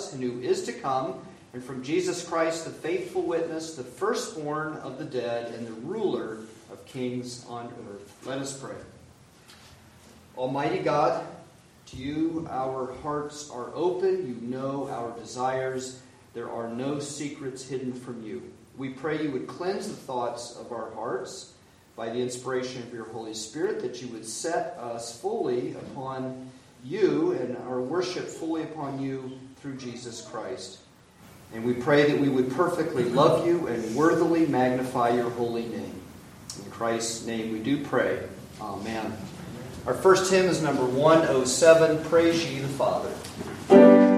was, and who is to come, and from Jesus Christ, the faithful witness, the firstborn of the dead, and the ruler of kings on earth. Let us pray. Almighty God, to you our hearts are open. You know our desires. There are no secrets hidden from you. We pray you would cleanse the thoughts of our hearts by the inspiration of your Holy Spirit, that you would set us fully upon you and our worship fully upon you through Jesus Christ. And we pray that we would perfectly love you and worthily magnify your holy name. In Christ's name we do pray. Amen. Our first hymn is number 107 Praise Ye the Father.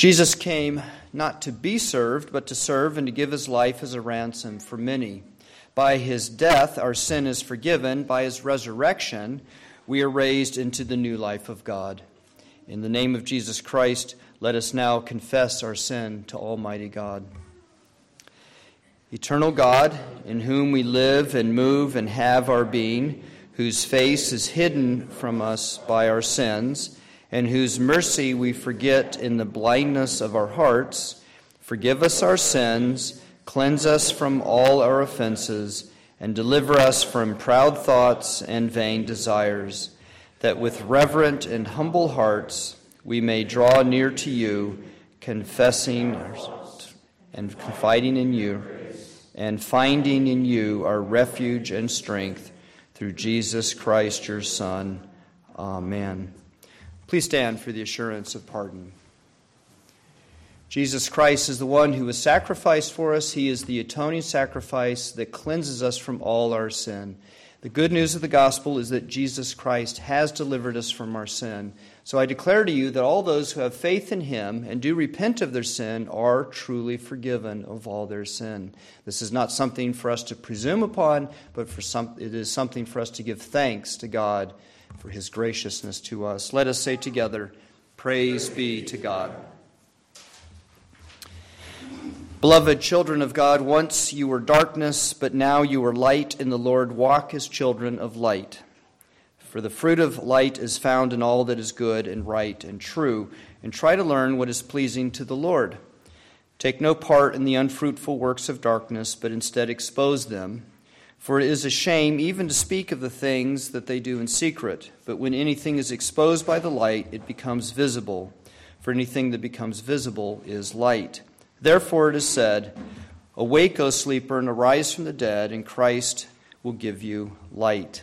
Jesus came not to be served, but to serve and to give his life as a ransom for many. By his death, our sin is forgiven. By his resurrection, we are raised into the new life of God. In the name of Jesus Christ, let us now confess our sin to Almighty God. Eternal God, in whom we live and move and have our being, whose face is hidden from us by our sins, and whose mercy we forget in the blindness of our hearts, forgive us our sins, cleanse us from all our offenses, and deliver us from proud thoughts and vain desires, that with reverent and humble hearts we may draw near to you, confessing and confiding in you, and finding in you our refuge and strength through Jesus Christ, your Son. Amen. Please stand for the assurance of pardon. Jesus Christ is the one who was sacrificed for us. He is the atoning sacrifice that cleanses us from all our sin. The good news of the gospel is that Jesus Christ has delivered us from our sin. So I declare to you that all those who have faith in him and do repent of their sin are truly forgiven of all their sin. This is not something for us to presume upon, but for some, it is something for us to give thanks to God for his graciousness to us. Let us say together, Praise be to God. Beloved children of God, once you were darkness, but now you are light in the Lord. Walk as children of light. For the fruit of light is found in all that is good and right and true, and try to learn what is pleasing to the Lord. Take no part in the unfruitful works of darkness, but instead expose them. For it is a shame even to speak of the things that they do in secret. But when anything is exposed by the light, it becomes visible. For anything that becomes visible is light. Therefore it is said, Awake, O sleeper, and arise from the dead, and Christ will give you light.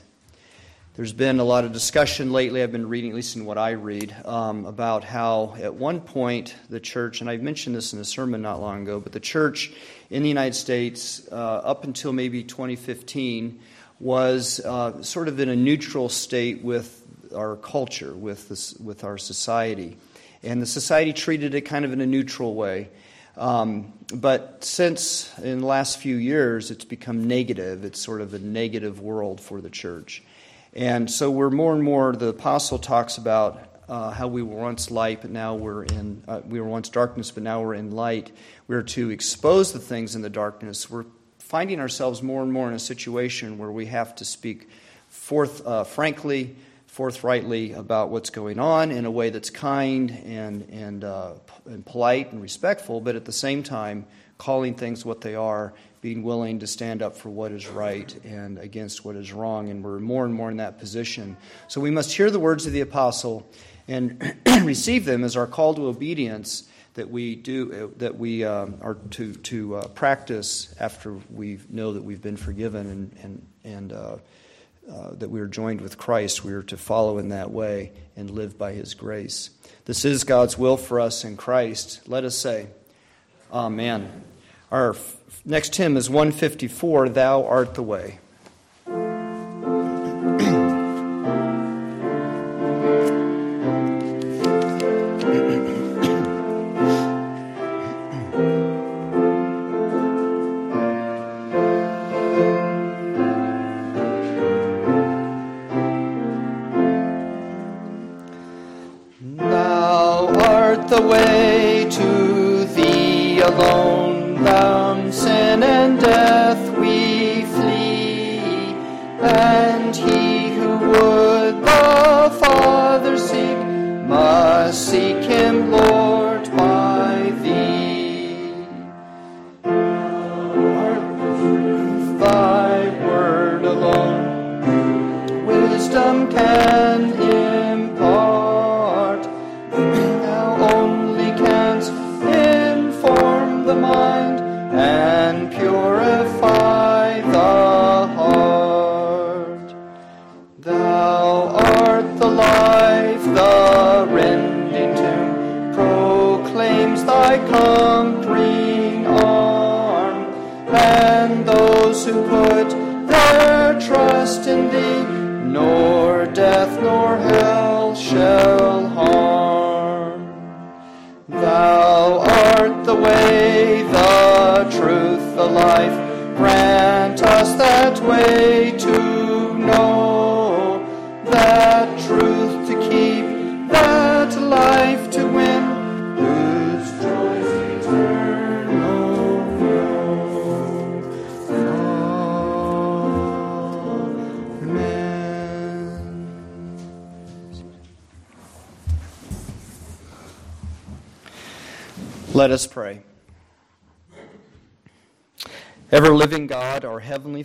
There's been a lot of discussion lately, I've been reading, at least in what I read, um, about how at one point the church, and I've mentioned this in a sermon not long ago, but the church in the United States, uh, up until maybe 2015, was uh, sort of in a neutral state with our culture, with, this, with our society. And the society treated it kind of in a neutral way. Um, but since in the last few years, it's become negative. It's sort of a negative world for the church. And so we're more and more, the apostle talks about uh, how we were once light, but now we're in, uh, we were once darkness, but now we're in light. We're to expose the things in the darkness. We're finding ourselves more and more in a situation where we have to speak forth, uh, frankly, forthrightly about what's going on in a way that's kind and, and, uh, and polite and respectful, but at the same time, calling things what they are, being willing to stand up for what is right and against what is wrong. And we're more and more in that position. So we must hear the words of the apostle and receive them as our call to obedience that we do that we um, are to to uh, practice after we know that we've been forgiven and and and uh, uh, that we are joined with Christ, we are to follow in that way and live by His grace. This is God's will for us in Christ. Let us say, Amen. Our next hymn is 154 Thou Art the Way.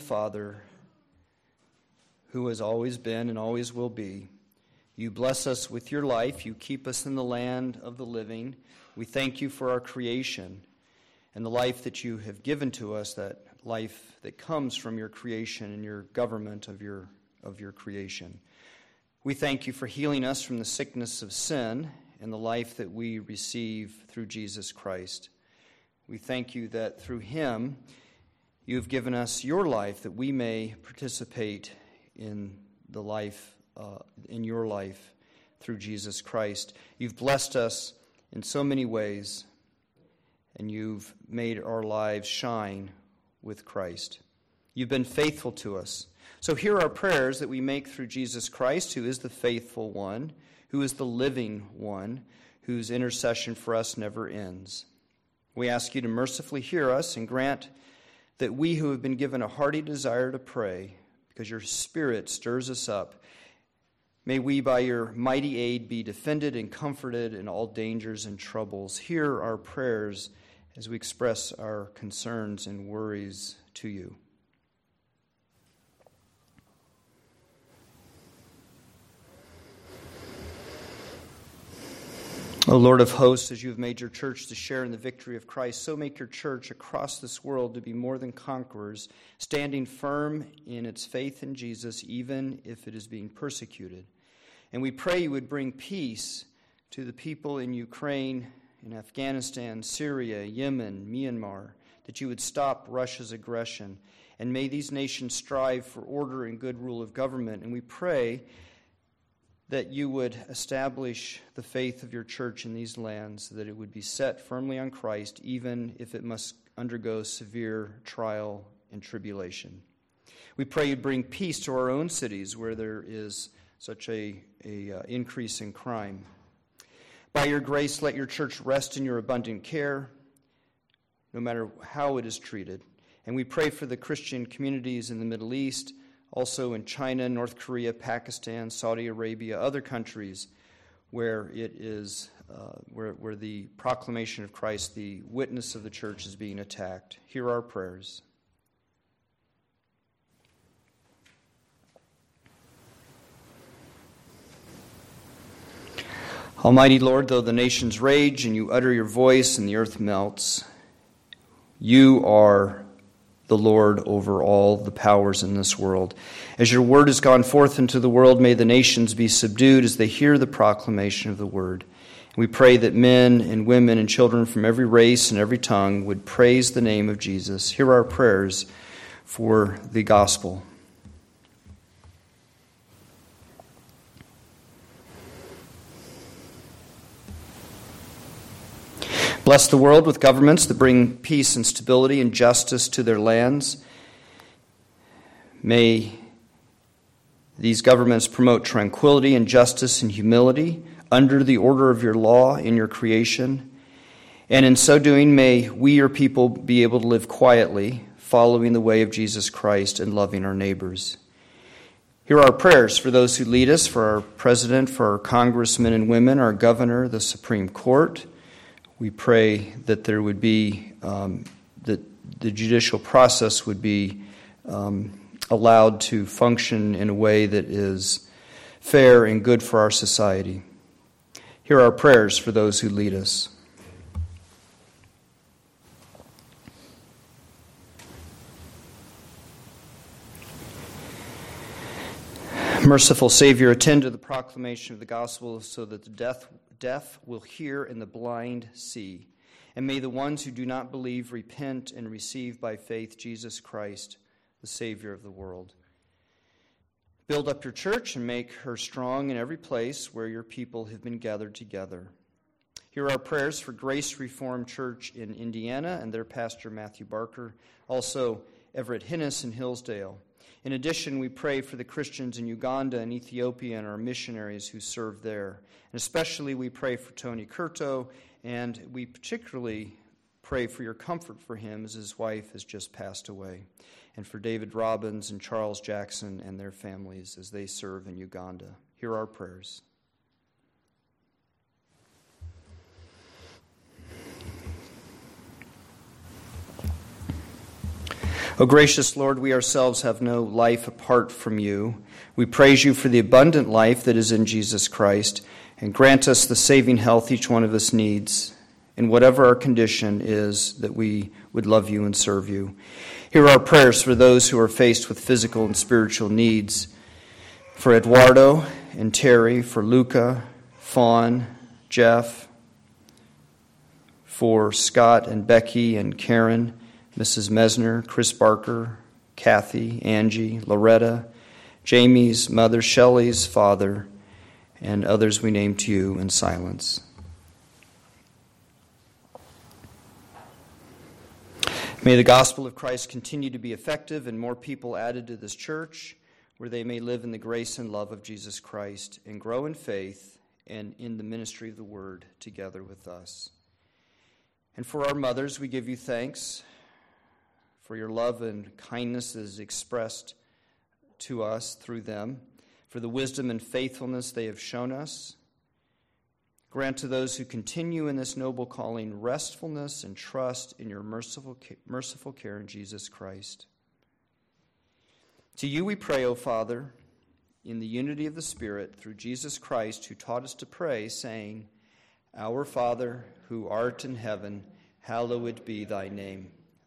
Father, who has always been and always will be, you bless us with your life. You keep us in the land of the living. We thank you for our creation and the life that you have given to us, that life that comes from your creation and your government of your, of your creation. We thank you for healing us from the sickness of sin and the life that we receive through Jesus Christ. We thank you that through him you have given us your life that we may participate in the life, uh, in your life through Jesus Christ. You've blessed us in so many ways, and you've made our lives shine with Christ. You've been faithful to us. So here are prayers that we make through Jesus Christ, who is the faithful one who is the living one, whose intercession for us never ends. We ask you to mercifully hear us and grant that we who have been given a hearty desire to pray, because your Spirit stirs us up, may we by your mighty aid be defended and comforted in all dangers and troubles. Hear our prayers as we express our concerns and worries to you. O Lord of hosts, as you have made your church to share in the victory of Christ, so make your church across this world to be more than conquerors, standing firm in its faith in Jesus, even if it is being persecuted. And we pray you would bring peace to the people in Ukraine, in Afghanistan, Syria, Yemen, Myanmar, that you would stop Russia's aggression. And may these nations strive for order and good rule of government. And we pray that you would establish the faith of your church in these lands, that it would be set firmly on Christ, even if it must undergo severe trial and tribulation. We pray you'd bring peace to our own cities where there is such a, a uh, increase in crime. By your grace, let your church rest in your abundant care, no matter how it is treated. And we pray for the Christian communities in the Middle East also in China, North Korea, Pakistan, Saudi Arabia, other countries where it is uh, where, where the proclamation of Christ, the witness of the church, is being attacked. Hear our prayers. Almighty Lord, though the nations rage and you utter your voice and the earth melts, you are the Lord over all the powers in this world. As your word has gone forth into the world, may the nations be subdued as they hear the proclamation of the word. We pray that men and women and children from every race and every tongue would praise the name of Jesus. Hear our prayers for the gospel. Bless the world with governments that bring peace and stability and justice to their lands. May these governments promote tranquility and justice and humility under the order of your law in your creation. And in so doing, may we, your people, be able to live quietly, following the way of Jesus Christ and loving our neighbors. Here are our prayers for those who lead us, for our president, for our congressmen and women, our governor, the Supreme Court we pray that there would be, um, that the judicial process would be um, allowed to function in a way that is fair and good for our society. Here are our prayers for those who lead us. Merciful Savior, attend to the proclamation of the gospel so that the death deaf will hear and the blind see. And may the ones who do not believe repent and receive by faith Jesus Christ, the Savior of the world. Build up your church and make her strong in every place where your people have been gathered together. Here are prayers for Grace Reformed Church in Indiana and their pastor Matthew Barker, also Everett Hinnis in Hillsdale. In addition, we pray for the Christians in Uganda and Ethiopia and our missionaries who serve there. And especially, we pray for Tony Curto, and we particularly pray for your comfort for him as his wife has just passed away, and for David Robbins and Charles Jackson and their families as they serve in Uganda. Hear our prayers. O gracious Lord, we ourselves have no life apart from you. We praise you for the abundant life that is in Jesus Christ, and grant us the saving health each one of us needs, in whatever our condition is, that we would love you and serve you. Hear our prayers for those who are faced with physical and spiritual needs. For Eduardo and Terry, for Luca, Fawn, Jeff, for Scott and Becky and Karen Mrs. Mesner, Chris Barker, Kathy, Angie, Loretta, Jamie's mother, Shelley's father, and others we name to you in silence. May the gospel of Christ continue to be effective and more people added to this church where they may live in the grace and love of Jesus Christ and grow in faith and in the ministry of the word together with us. And for our mothers, we give you thanks for your love and kindness is expressed to us through them, for the wisdom and faithfulness they have shown us. Grant to those who continue in this noble calling restfulness and trust in your merciful, merciful care in Jesus Christ. To you we pray, O Father, in the unity of the Spirit, through Jesus Christ, who taught us to pray, saying, Our Father, who art in heaven, hallowed be thy name.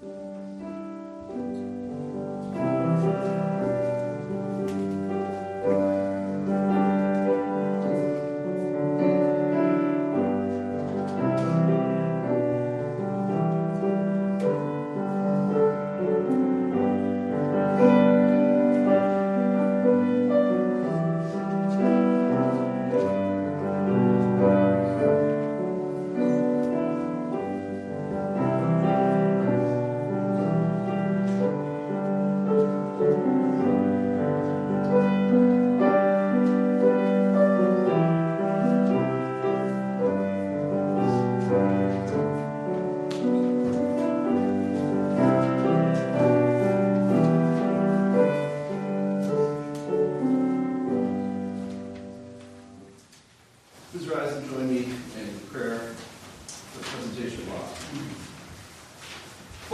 Thank you.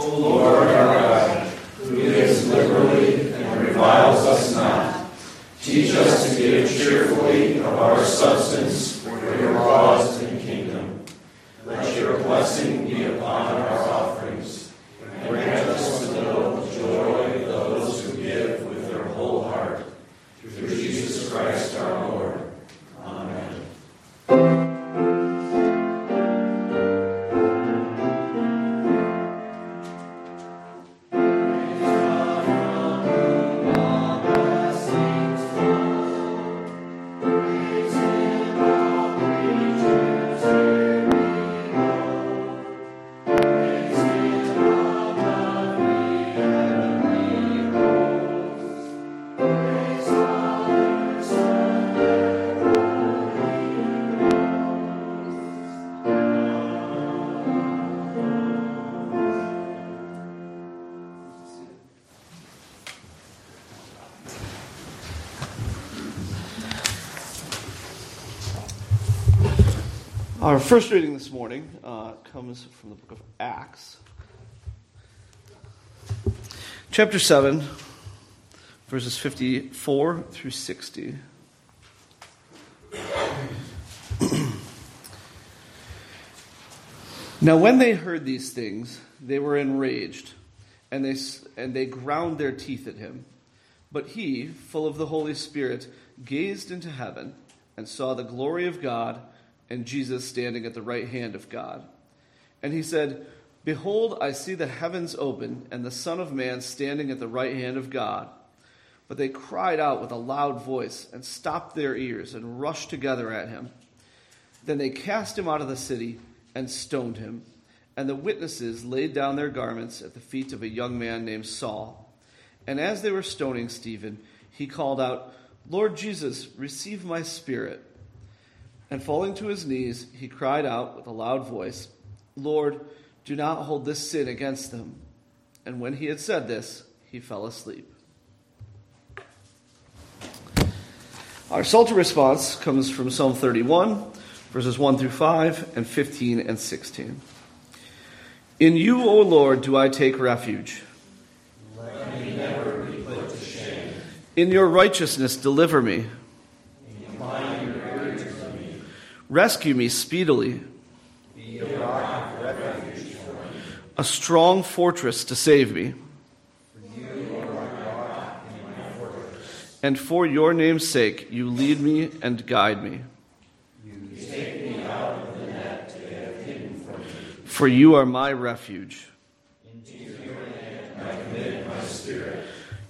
O Lord, Our first reading this morning uh, comes from the book of Acts, chapter 7, verses 54 through 60. now, when they heard these things, they were enraged, and they, and they ground their teeth at him. But he, full of the Holy Spirit, gazed into heaven and saw the glory of God and Jesus standing at the right hand of God. And he said, Behold, I see the heavens open, and the Son of Man standing at the right hand of God. But they cried out with a loud voice, and stopped their ears, and rushed together at him. Then they cast him out of the city, and stoned him. And the witnesses laid down their garments at the feet of a young man named Saul. And as they were stoning Stephen, he called out, Lord Jesus, receive my spirit. And falling to his knees, he cried out with a loud voice, Lord, do not hold this sin against them. And when he had said this, he fell asleep. Our Psalter response comes from Psalm 31, verses 1 through 5, and 15 and 16. In you, O Lord, do I take refuge. Let me never be put to shame. In your righteousness, deliver me. Rescue me speedily. Be a rock of refuge for me. A strong fortress to save me. And. And for your name's sake, you lead me and guide me. You take me out of the net they have hidden from me. For you are my refuge. Into your hand I commit my spirit.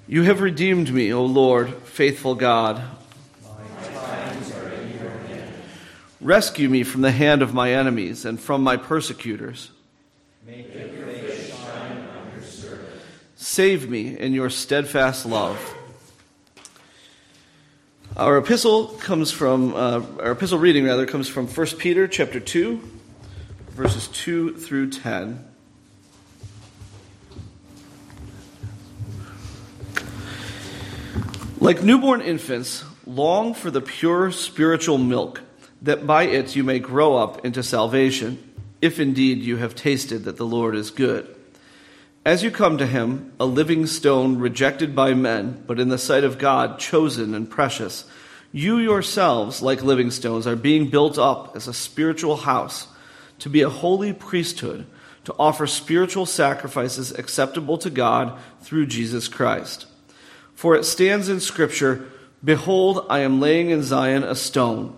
You have redeemed me, O Lord, faithful God. Rescue me from the hand of my enemies and from my persecutors. Make your face shine on your servant. Save me in your steadfast love. Our epistle comes from uh, our epistle reading rather comes from 1 Peter chapter 2 verses 2 through 10. Like newborn infants, long for the pure spiritual milk, that by it you may grow up into salvation, if indeed you have tasted that the Lord is good. As you come to him, a living stone rejected by men, but in the sight of God chosen and precious, you yourselves, like living stones, are being built up as a spiritual house to be a holy priesthood, to offer spiritual sacrifices acceptable to God through Jesus Christ. For it stands in Scripture Behold, I am laying in Zion a stone,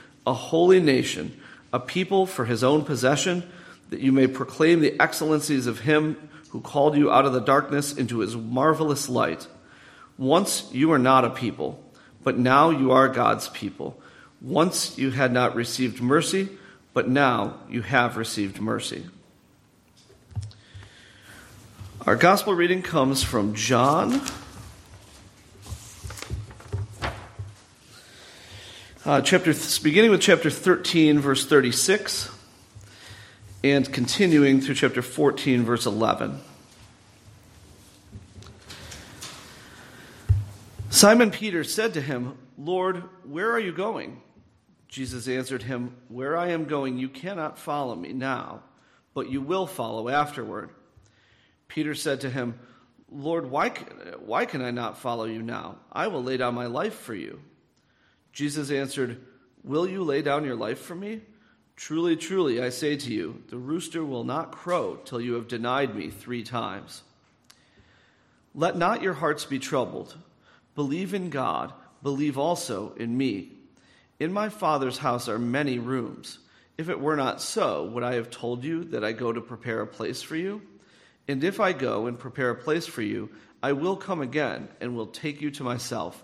a holy nation, a people for his own possession, that you may proclaim the excellencies of him who called you out of the darkness into his marvelous light. Once you were not a people, but now you are God's people. Once you had not received mercy, but now you have received mercy. Our gospel reading comes from John Uh, chapter, beginning with chapter 13, verse 36, and continuing through chapter 14, verse 11. Simon Peter said to him, Lord, where are you going? Jesus answered him, Where I am going, you cannot follow me now, but you will follow afterward. Peter said to him, Lord, why, why can I not follow you now? I will lay down my life for you. Jesus answered, Will you lay down your life for me? Truly, truly, I say to you, the rooster will not crow till you have denied me three times. Let not your hearts be troubled. Believe in God, believe also in me. In my Father's house are many rooms. If it were not so, would I have told you that I go to prepare a place for you? And if I go and prepare a place for you, I will come again and will take you to myself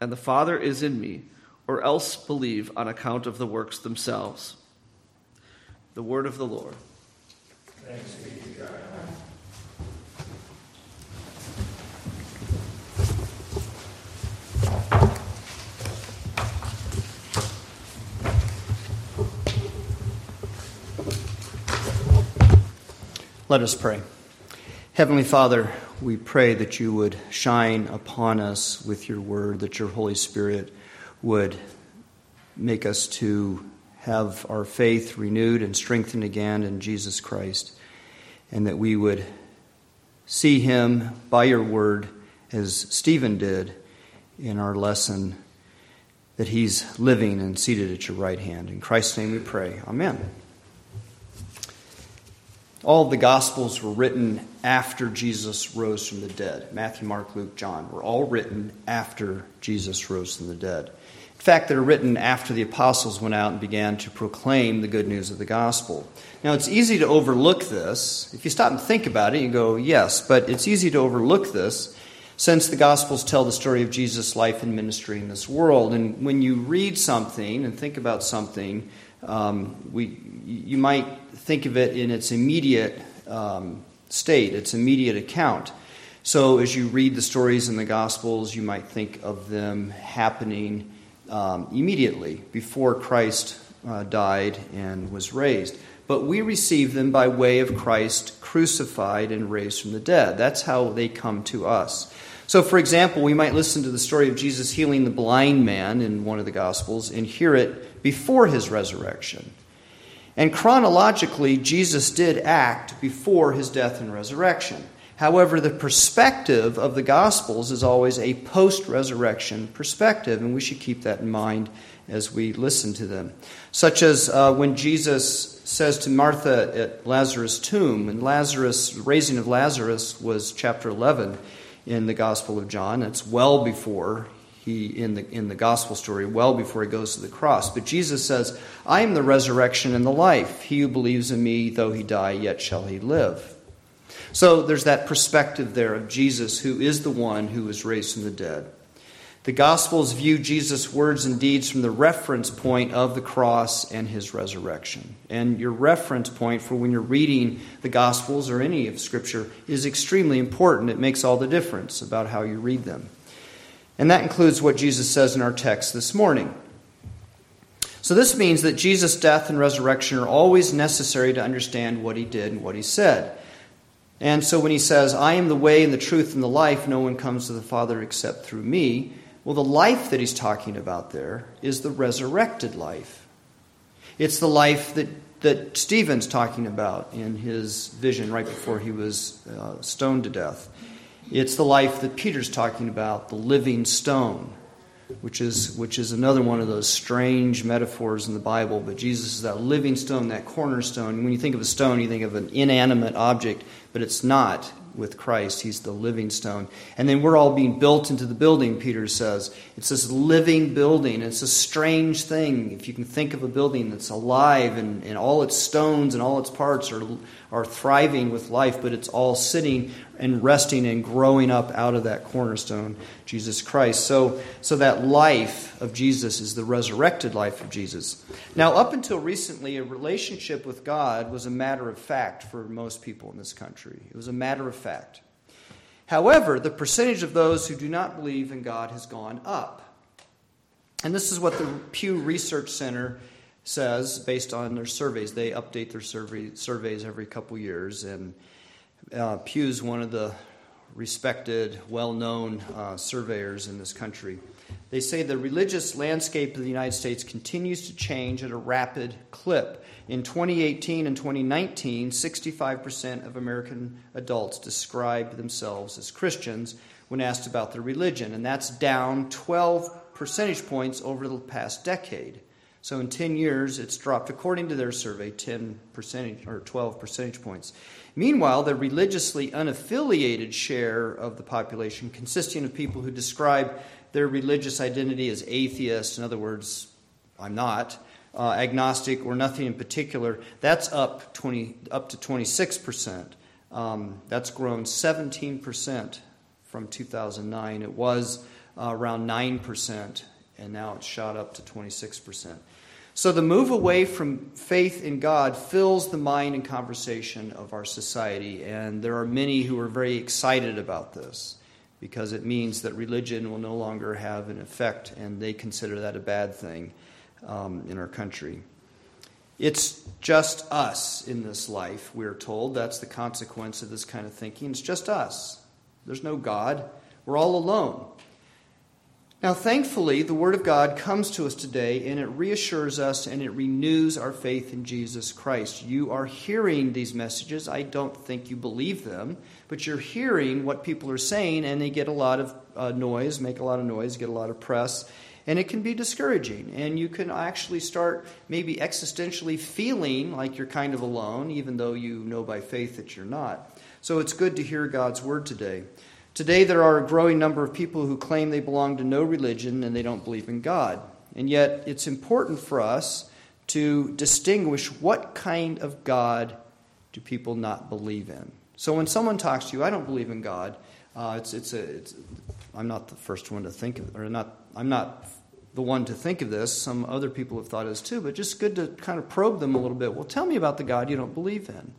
and the Father is in me, or else believe on account of the works themselves. The word of the Lord. Thanks be to God. Let us pray. Heavenly Father, we pray that you would shine upon us with your word, that your Holy Spirit would make us to have our faith renewed and strengthened again in Jesus Christ, and that we would see him by your word as Stephen did in our lesson, that he's living and seated at your right hand. In Christ's name we pray. Amen. All of the Gospels were written after Jesus rose from the dead. Matthew, Mark, Luke, John were all written after Jesus rose from the dead. In fact, they're written after the apostles went out and began to proclaim the good news of the gospel. Now, it's easy to overlook this. If you stop and think about it, you go, yes, but it's easy to overlook this since the Gospels tell the story of Jesus' life and ministry in this world. And when you read something and think about something, um, we, you might think of it in its immediate um, state, its immediate account. So, as you read the stories in the Gospels, you might think of them happening um, immediately before Christ uh, died and was raised. But we receive them by way of Christ crucified and raised from the dead. That's how they come to us. So, for example, we might listen to the story of Jesus healing the blind man in one of the Gospels and hear it before his resurrection. And chronologically, Jesus did act before his death and resurrection. However, the perspective of the Gospels is always a post resurrection perspective, and we should keep that in mind as we listen to them. Such as uh, when Jesus says to Martha at Lazarus' tomb, and Lazarus, raising of Lazarus was chapter 11 in the Gospel of John. It's well before he in the in the gospel story well before he goes to the cross but jesus says i am the resurrection and the life he who believes in me though he die yet shall he live so there's that perspective there of Jesus, who is the one who was raised from the dead. The Gospels view Jesus' words and deeds from the reference point of the cross and his resurrection. And your reference point for when you're reading the Gospels or any of Scripture is extremely important. It makes all the difference about how you read them. And that includes what Jesus says in our text this morning. So, this means that Jesus' death and resurrection are always necessary to understand what he did and what he said. And so when he says, I am the way and the truth and the life, no one comes to the Father except through me, well, the life that he's talking about there is the resurrected life. It's the life that, that Stephen's talking about in his vision right before he was uh, stoned to death. It's the life that Peter's talking about, the living stone which is which is another one of those strange metaphors in the Bible. But Jesus is that living stone, that cornerstone. When you think of a stone, you think of an inanimate object, but it's not with Christ. He's the living stone. And then we're all being built into the building, Peter says. It's this living building. It's a strange thing. If you can think of a building that's alive and, and all its stones and all its parts are, are thriving with life, but it's all sitting and resting and growing up out of that cornerstone, Jesus Christ. So, so that life of Jesus is the resurrected life of Jesus. Now, up until recently, a relationship with God was a matter of fact for most people in this country. It was a matter of fact. However, the percentage of those who do not believe in God has gone up. And this is what the Pew Research Center says based on their surveys. They update their survey, surveys every couple years, and uh, Pew's one of the respected, well known uh, surveyors in this country. They say the religious landscape of the United States continues to change at a rapid clip. In 2018 and 2019, 65% of American adults described themselves as Christians when asked about their religion, and that's down 12 percentage points over the past decade. So in 10 years, it's dropped, according to their survey, 10 percentage or 12 percentage points. Meanwhile, the religiously unaffiliated share of the population, consisting of people who describe their religious identity as atheist, in other words, I'm not, uh, agnostic, or nothing in particular, that's up 20 up to 26 percent. Um, that's grown 17 percent from 2009. It was uh, around 9 percent, and now it's shot up to 26 percent. So the move away from faith in God fills the mind and conversation of our society, and there are many who are very excited about this because it means that religion will no longer have an effect, and they consider that a bad thing um, in our country. It's just us in this life, we're told. That's the consequence of this kind of thinking. It's just us. There's no God. We're all alone. Now, thankfully, the Word of God comes to us today and it reassures us and it renews our faith in Jesus Christ. You are hearing these messages. I don't think you believe them, but you're hearing what people are saying and they get a lot of uh, noise, make a lot of noise, get a lot of press, and it can be discouraging. And you can actually start maybe existentially feeling like you're kind of alone, even though you know by faith that you're not. So it's good to hear God's Word today. Today, there are a growing number of people who claim they belong to no religion and they don't believe in God. And yet, it's important for us to distinguish what kind of God do people not believe in. So, when someone talks to you, I don't believe in God, uh, it's, it's a, it's, I'm not the first one to think of, or not, I'm not the one to think of this. Some other people have thought of this too, but just good to kind of probe them a little bit. Well, tell me about the God you don't believe in.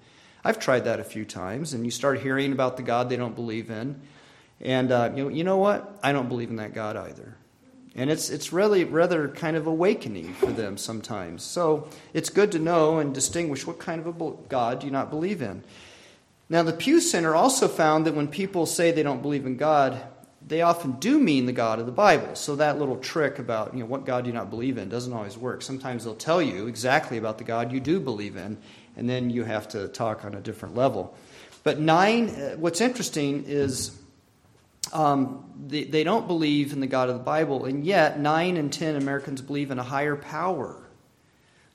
I've tried that a few times, and you start hearing about the God they don't believe in. And uh, you, know, you know what? I don't believe in that God either. And it's, it's really rather kind of awakening for them sometimes. So it's good to know and distinguish what kind of a God do you not believe in. Now, the Pew Center also found that when people say they don't believe in God, they often do mean the God of the Bible. So that little trick about, you know, what God do you not believe in doesn't always work. Sometimes they'll tell you exactly about the God you do believe in, and then you have to talk on a different level. But nine, uh, what's interesting is um, they, they don't believe in the God of the Bible, and yet nine in ten Americans believe in a higher power.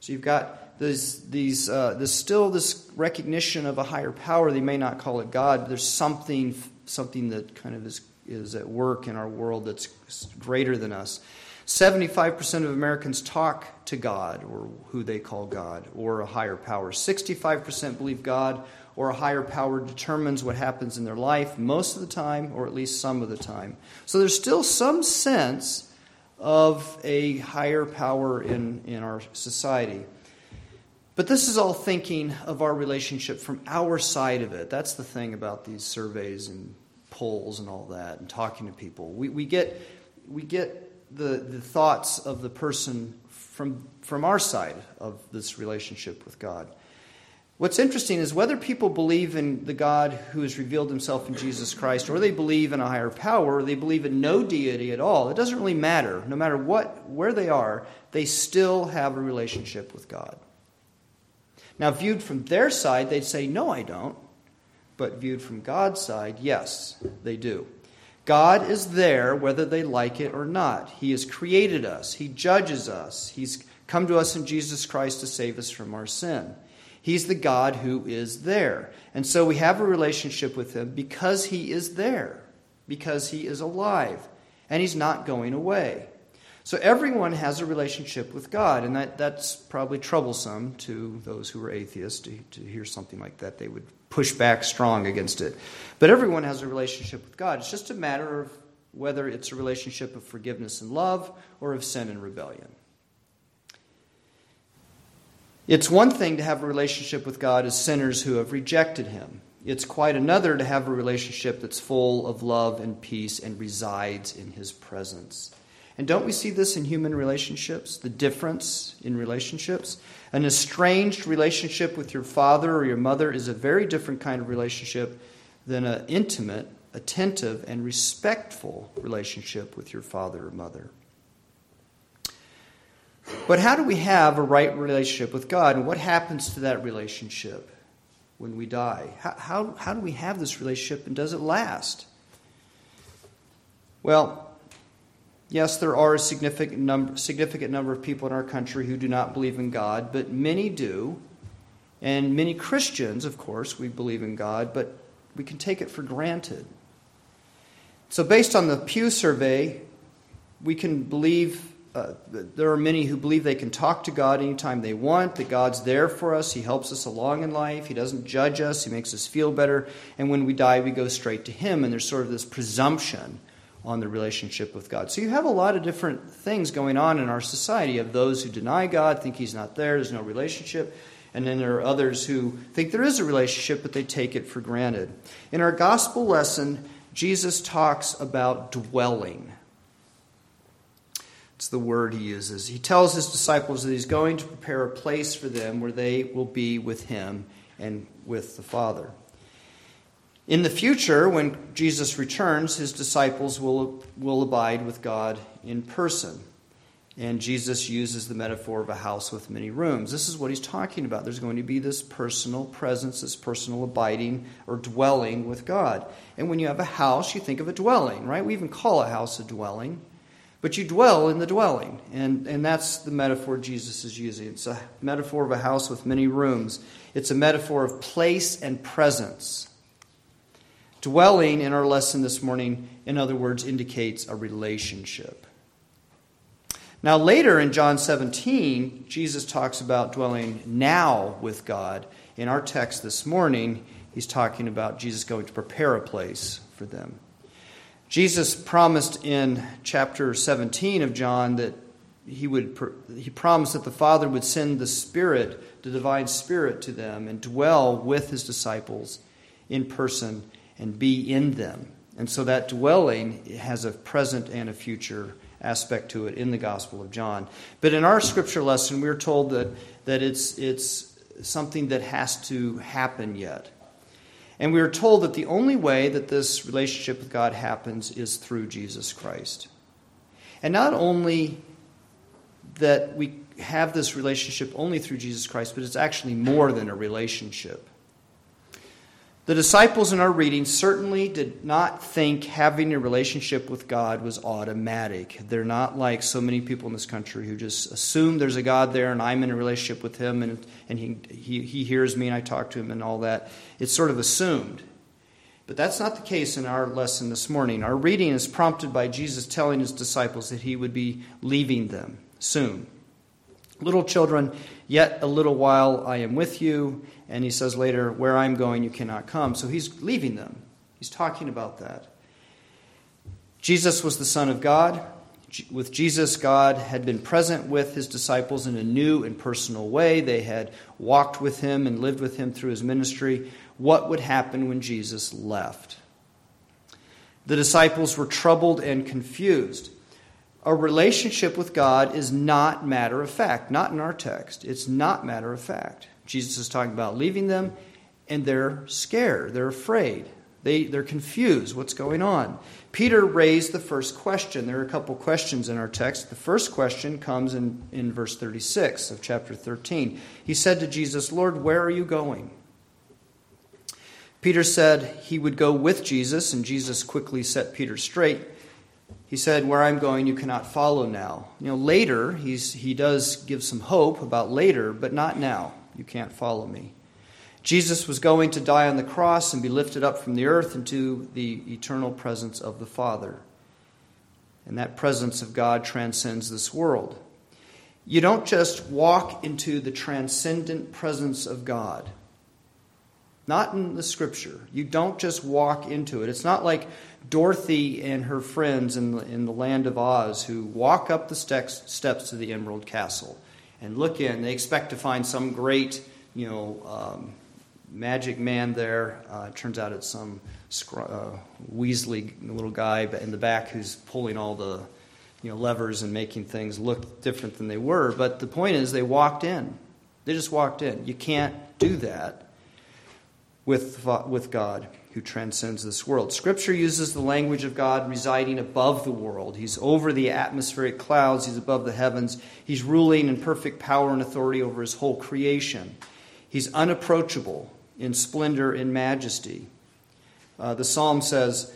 So you've got these, these, uh, there's still this recognition of a higher power. They may not call it God, but there's something, something that kind of is, is at work in our world that's greater than us. 75% of Americans talk to God, or who they call God, or a higher power. 65% believe God or a higher power determines what happens in their life most of the time, or at least some of the time. So there's still some sense of a higher power in, in our society. But this is all thinking of our relationship from our side of it. That's the thing about these surveys and polls and all that, and talking to people. We, we get, we get the, the thoughts of the person from, from our side of this relationship with God. What's interesting is whether people believe in the God who has revealed himself in Jesus Christ, or they believe in a higher power, or they believe in no deity at all, it doesn't really matter. No matter what, where they are, they still have a relationship with God. Now, viewed from their side, they'd say, No, I don't. But viewed from God's side, yes, they do. God is there whether they like it or not. He has created us, He judges us, He's come to us in Jesus Christ to save us from our sin. He's the God who is there. And so we have a relationship with Him because He is there, because He is alive, and He's not going away. So everyone has a relationship with God, and that, that's probably troublesome to those who are atheists to, to hear something like that. They would push back strong against it. But everyone has a relationship with God. It's just a matter of whether it's a relationship of forgiveness and love or of sin and rebellion. It's one thing to have a relationship with God as sinners who have rejected Him. It's quite another to have a relationship that's full of love and peace and resides in His presence. And don't we see this in human relationships? The difference in relationships? An estranged relationship with your father or your mother is a very different kind of relationship than an intimate, attentive, and respectful relationship with your father or mother. But how do we have a right relationship with God, and what happens to that relationship when we die? How, how, how do we have this relationship, and does it last? Well, yes, there are a significant number, significant number of people in our country who do not believe in God, but many do. And many Christians, of course, we believe in God, but we can take it for granted. So, based on the Pew survey, we can believe uh, there are many who believe they can talk to God anytime they want, that God's there for us. He helps us along in life. He doesn't judge us. He makes us feel better. And when we die, we go straight to Him. And there's sort of this presumption on the relationship with God. So you have a lot of different things going on in our society of those who deny God, think He's not there, there's no relationship. And then there are others who think there is a relationship, but they take it for granted. In our gospel lesson, Jesus talks about dwelling. It's the word he uses. He tells his disciples that he's going to prepare a place for them where they will be with him and with the Father. In the future, when Jesus returns, his disciples will, will abide with God in person. And Jesus uses the metaphor of a house with many rooms. This is what he's talking about. There's going to be this personal presence, this personal abiding or dwelling with God. And when you have a house, you think of a dwelling, right? We even call a house a dwelling but you dwell in the dwelling. And, and that's the metaphor Jesus is using. It's a metaphor of a house with many rooms, it's a metaphor of place and presence. Dwelling in our lesson this morning, in other words, indicates a relationship. Now, later in John 17, Jesus talks about dwelling now with God. In our text this morning, he's talking about Jesus going to prepare a place for them. Jesus promised in chapter 17 of John that he would he promised that the Father would send the Spirit the divine spirit to them and dwell with his disciples in person and be in them. And so that dwelling has a present and a future aspect to it in the Gospel of John. But in our scripture lesson, we're told that, that it's, it's something that has to happen yet. And we are told that the only way that this relationship with God happens is through Jesus Christ. And not only that we have this relationship only through Jesus Christ, but it's actually more than a relationship. The disciples in our reading certainly did not think having a relationship with God was automatic. They're not like so many people in this country who just assume there's a God there and I'm in a relationship with Him and, and he, he, he hears me and I talk to Him and all that. It's sort of assumed. But that's not the case in our lesson this morning. Our reading is prompted by Jesus telling His disciples that He would be leaving them soon. Little children, yet a little while I am with you. And he says later, Where I'm going, you cannot come. So he's leaving them. He's talking about that. Jesus was the Son of God. With Jesus, God had been present with his disciples in a new and personal way. They had walked with him and lived with him through his ministry. What would happen when Jesus left? The disciples were troubled and confused. A relationship with God is not matter of fact, not in our text. It's not matter of fact. Jesus is talking about leaving them, and they're scared, they're afraid, they, they're confused. What's going on? Peter raised the first question. There are a couple questions in our text. The first question comes in, in verse 36 of chapter 13. He said to Jesus, Lord, where are you going? Peter said he would go with Jesus, and Jesus quickly set Peter straight. He said, Where I'm going, you cannot follow now. You know, later, he's, he does give some hope about later, but not now. You can't follow me. Jesus was going to die on the cross and be lifted up from the earth into the eternal presence of the Father. And that presence of God transcends this world. You don't just walk into the transcendent presence of God. Not in the scripture. You don't just walk into it. It's not like Dorothy and her friends in the, in the land of Oz who walk up the steps, steps to the Emerald Castle and look in. They expect to find some great, you know, um, magic man there. Uh, turns out it's some uh, Weasley little guy in the back who's pulling all the, you know, levers and making things look different than they were. But the point is, they walked in. They just walked in. You can't do that with with God who transcends this world. Scripture uses the language of God residing above the world. He's over the atmospheric clouds, he's above the heavens. He's ruling in perfect power and authority over his whole creation. He's unapproachable in splendor and majesty. Uh, the psalm says,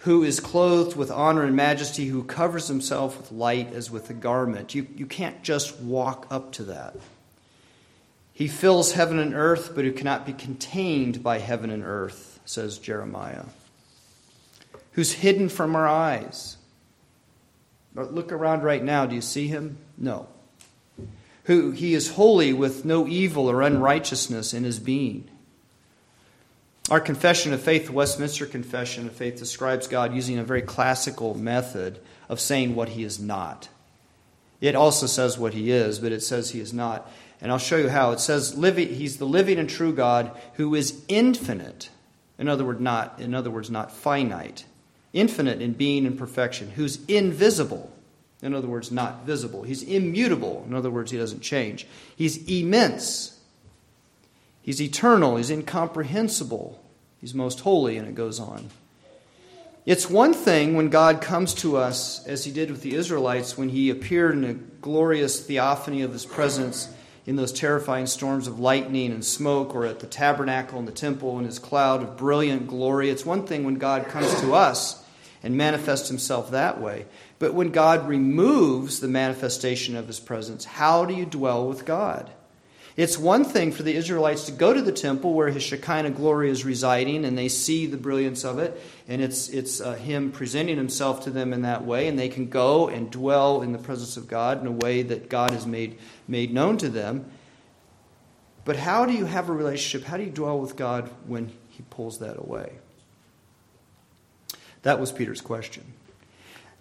Who is clothed with honor and majesty, who covers himself with light as with a garment. You, you can't just walk up to that. He fills heaven and earth, but who cannot be contained by heaven and earth says Jeremiah, who's hidden from our eyes. But look around right now. Do you see him? No. Who he is holy with no evil or unrighteousness in his being. Our confession of faith, the Westminster Confession of Faith, describes God using a very classical method of saying what he is not. It also says what he is, but it says he is not. And I'll show you how. It says he's the living and true God who is infinite in other words, not, in other words, not finite, infinite in being and perfection, who's invisible. In other words, not visible. He's immutable. In other words, he doesn't change. He's immense. He's eternal. He's incomprehensible. He's most holy, and it goes on. It's one thing when God comes to us, as he did with the Israelites, when he appeared in a glorious theophany of his presence in those terrifying storms of lightning and smoke, or at the tabernacle and the temple in his cloud of brilliant glory. It's one thing when God comes to us and manifests himself that way. But when God removes the manifestation of his presence, how do you dwell with God? It's one thing for the Israelites to go to the temple where his Shekinah glory is residing and they see the brilliance of it, and it's, it's uh, him presenting himself to them in that way, and they can go and dwell in the presence of God in a way that God has made, made known to them. But how do you have a relationship? How do you dwell with God when he pulls that away? That was Peter's question.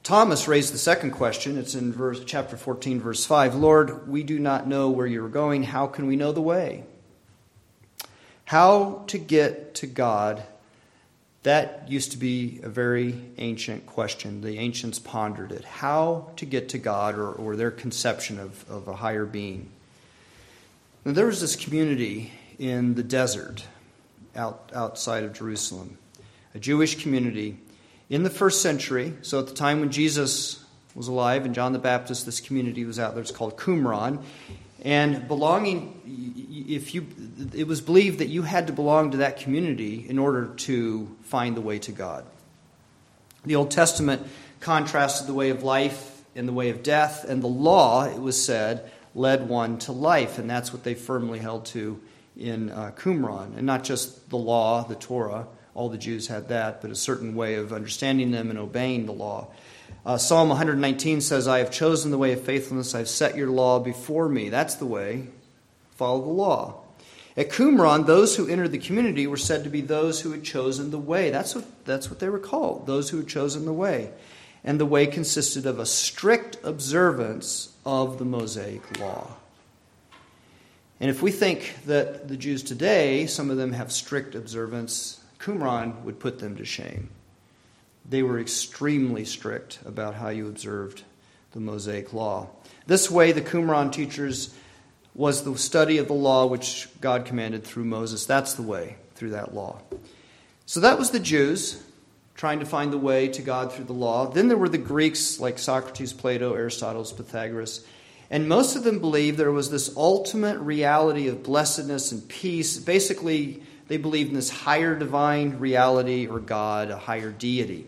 Thomas raised the second question. It's in verse, chapter 14, verse 5. Lord, we do not know where you're going. How can we know the way? How to get to God, that used to be a very ancient question. The ancients pondered it. How to get to God, or, or their conception of, of a higher being. Now, there was this community in the desert out, outside of Jerusalem, a Jewish community in the first century. So, at the time when Jesus was alive and John the Baptist, this community was out there. It's called Qumran. And belonging, if you, it was believed that you had to belong to that community in order to find the way to God. The Old Testament contrasted the way of life and the way of death, and the law, it was said, led one to life, and that's what they firmly held to in uh, Qumran. And not just the law, the Torah, all the Jews had that, but a certain way of understanding them and obeying the law. Uh, Psalm 119 says, I have chosen the way of faithfulness. I've set your law before me. That's the way. Follow the law. At Qumran, those who entered the community were said to be those who had chosen the way. That's what, that's what they were called, those who had chosen the way. And the way consisted of a strict observance of the Mosaic law. And if we think that the Jews today, some of them have strict observance, Qumran would put them to shame. They were extremely strict about how you observed the Mosaic law. This way, the Qumran teachers was the study of the law which God commanded through Moses. That's the way, through that law. So that was the Jews trying to find the way to God through the law. Then there were the Greeks like Socrates, Plato, Aristotle, Pythagoras. And most of them believed there was this ultimate reality of blessedness and peace. Basically, they believed in this higher divine reality or God, a higher deity.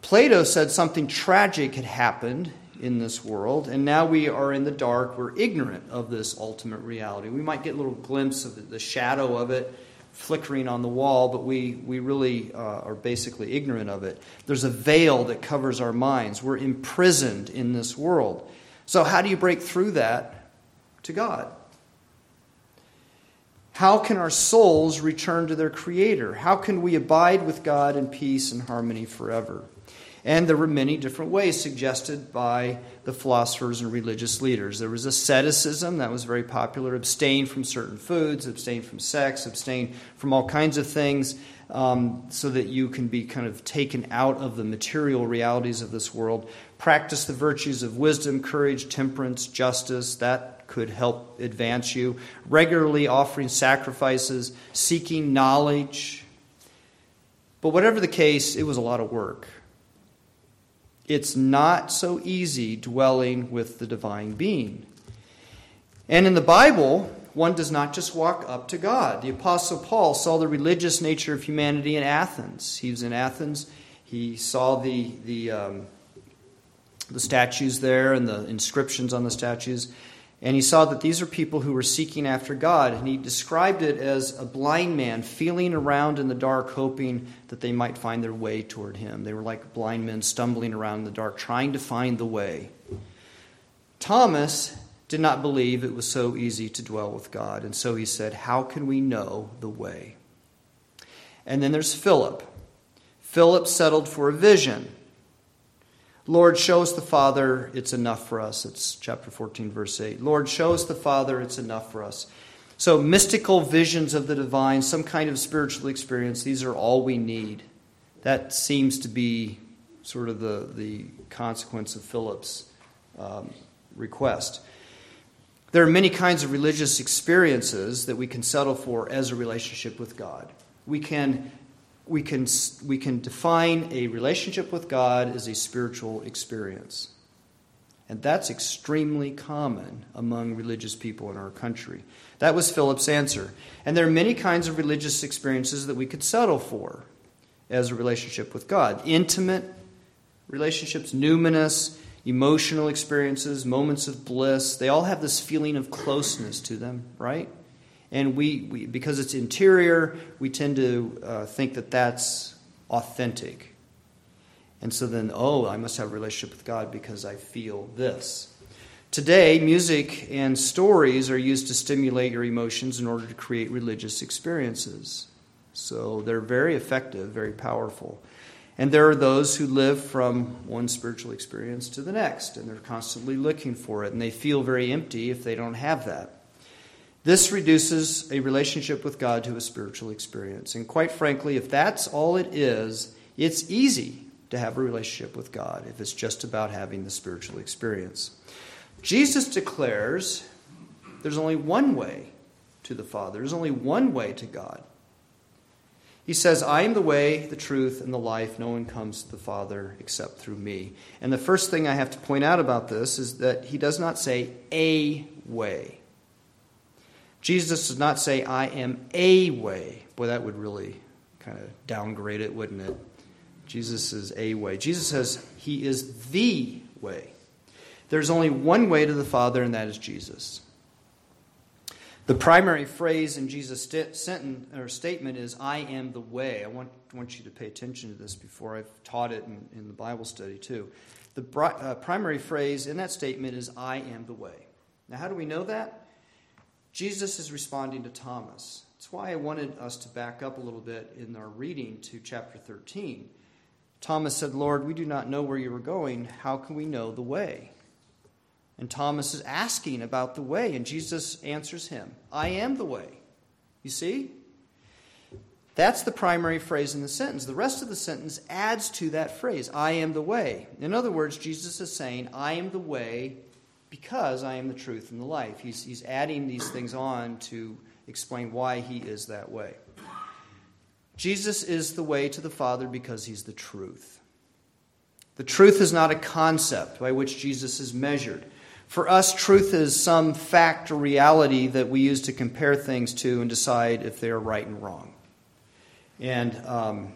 Plato said something tragic had happened in this world, and now we are in the dark. We're ignorant of this ultimate reality. We might get a little glimpse of the shadow of it flickering on the wall, but we, we really uh, are basically ignorant of it. There's a veil that covers our minds. We're imprisoned in this world. So, how do you break through that to God? How can our souls return to their Creator? How can we abide with God in peace and harmony forever? And there were many different ways suggested by the philosophers and religious leaders. There was asceticism that was very popular abstain from certain foods, abstain from sex, abstain from all kinds of things, um, so that you can be kind of taken out of the material realities of this world. Practice the virtues of wisdom, courage, temperance, justice. That could help advance you. Regularly offering sacrifices, seeking knowledge. But whatever the case, it was a lot of work it's not so easy dwelling with the divine being. And in the Bible, one does not just walk up to God. The Apostle Paul saw the religious nature of humanity in Athens. He was in Athens. He saw the, the, um, the statues there and the inscriptions on the statues. And he saw that these are people who were seeking after God. And he described it as a blind man feeling around in the dark, hoping that they might find their way toward him. They were like blind men stumbling around in the dark, trying to find the way. Thomas did not believe it was so easy to dwell with God. And so he said, How can we know the way? And then there's Philip. Philip settled for a vision. Lord, show us the Father, it's enough for us. It's chapter 14, verse 8. Lord, show us the Father, it's enough for us. So, mystical visions of the divine, some kind of spiritual experience, these are all we need. That seems to be sort of the, the consequence of Philip's um, request. There are many kinds of religious experiences that we can settle for as a relationship with God. We can we can, we can define a relationship with God as a spiritual experience. And that's extremely common among religious people in our country. That was Philip's answer. And there are many kinds of religious experiences that we could settle for as a relationship with God intimate relationships, numinous, emotional experiences, moments of bliss. They all have this feeling of closeness to them, right? And we, we because it's interior, we tend to uh, think that that's authentic. And so then, oh, I must have a relationship with God because I feel this. Today, music and stories are used to stimulate your emotions in order to create religious experiences. So they're very effective, very powerful. And there are those who live from one spiritual experience to the next, and they're constantly looking for it, and they feel very empty if they don't have that. This reduces a relationship with God to a spiritual experience. And quite frankly, if that's all it is, it's easy to have a relationship with God if it's just about having the spiritual experience. Jesus declares there's only one way to the Father, there's only one way to God. He says, I am the way, the truth, and the life. No one comes to the Father except through me. And the first thing I have to point out about this is that he does not say a way. Jesus does not say, I am a way. Boy, that would really kind of downgrade it, wouldn't it? Jesus is a way. Jesus says he is the way. There's only one way to the Father, and that is Jesus. The primary phrase in Jesus' sentence or statement is, I am the way. I want, want you to pay attention to this before I've taught it in, in the Bible study, too. The uh, primary phrase in that statement is, I am the way. Now, how do we know that? Jesus is responding to Thomas. That's why I wanted us to back up a little bit in our reading to chapter 13. Thomas said, Lord, we do not know where you are going. How can we know the way? And Thomas is asking about the way, and Jesus answers him I am the way. You see? That's the primary phrase in the sentence. The rest of the sentence adds to that phrase I am the way. In other words, Jesus is saying, I am the way because I am the truth and the life. He's, he's adding these things on to explain why he is that way. Jesus is the way to the Father because he's the truth. The truth is not a concept by which Jesus is measured. For us, truth is some fact or reality that we use to compare things to and decide if they are right and wrong. And um,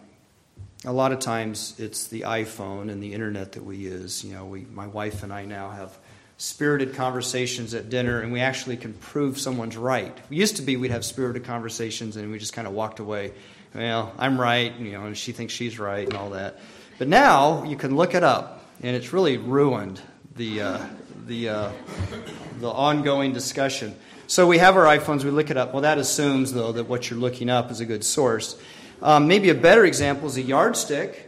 a lot of times it's the iPhone and the internet that we use. You know, we, my wife and I now have spirited conversations at dinner, and we actually can prove someone's right. It used to be we'd have spirited conversations, and we just kind of walked away. Well, I'm right, you know, and she thinks she's right, and all that. But now you can look it up, and it's really ruined the uh, the uh, the ongoing discussion. So we have our iPhones, we look it up. Well, that assumes though that what you're looking up is a good source. Um, maybe a better example is a yardstick.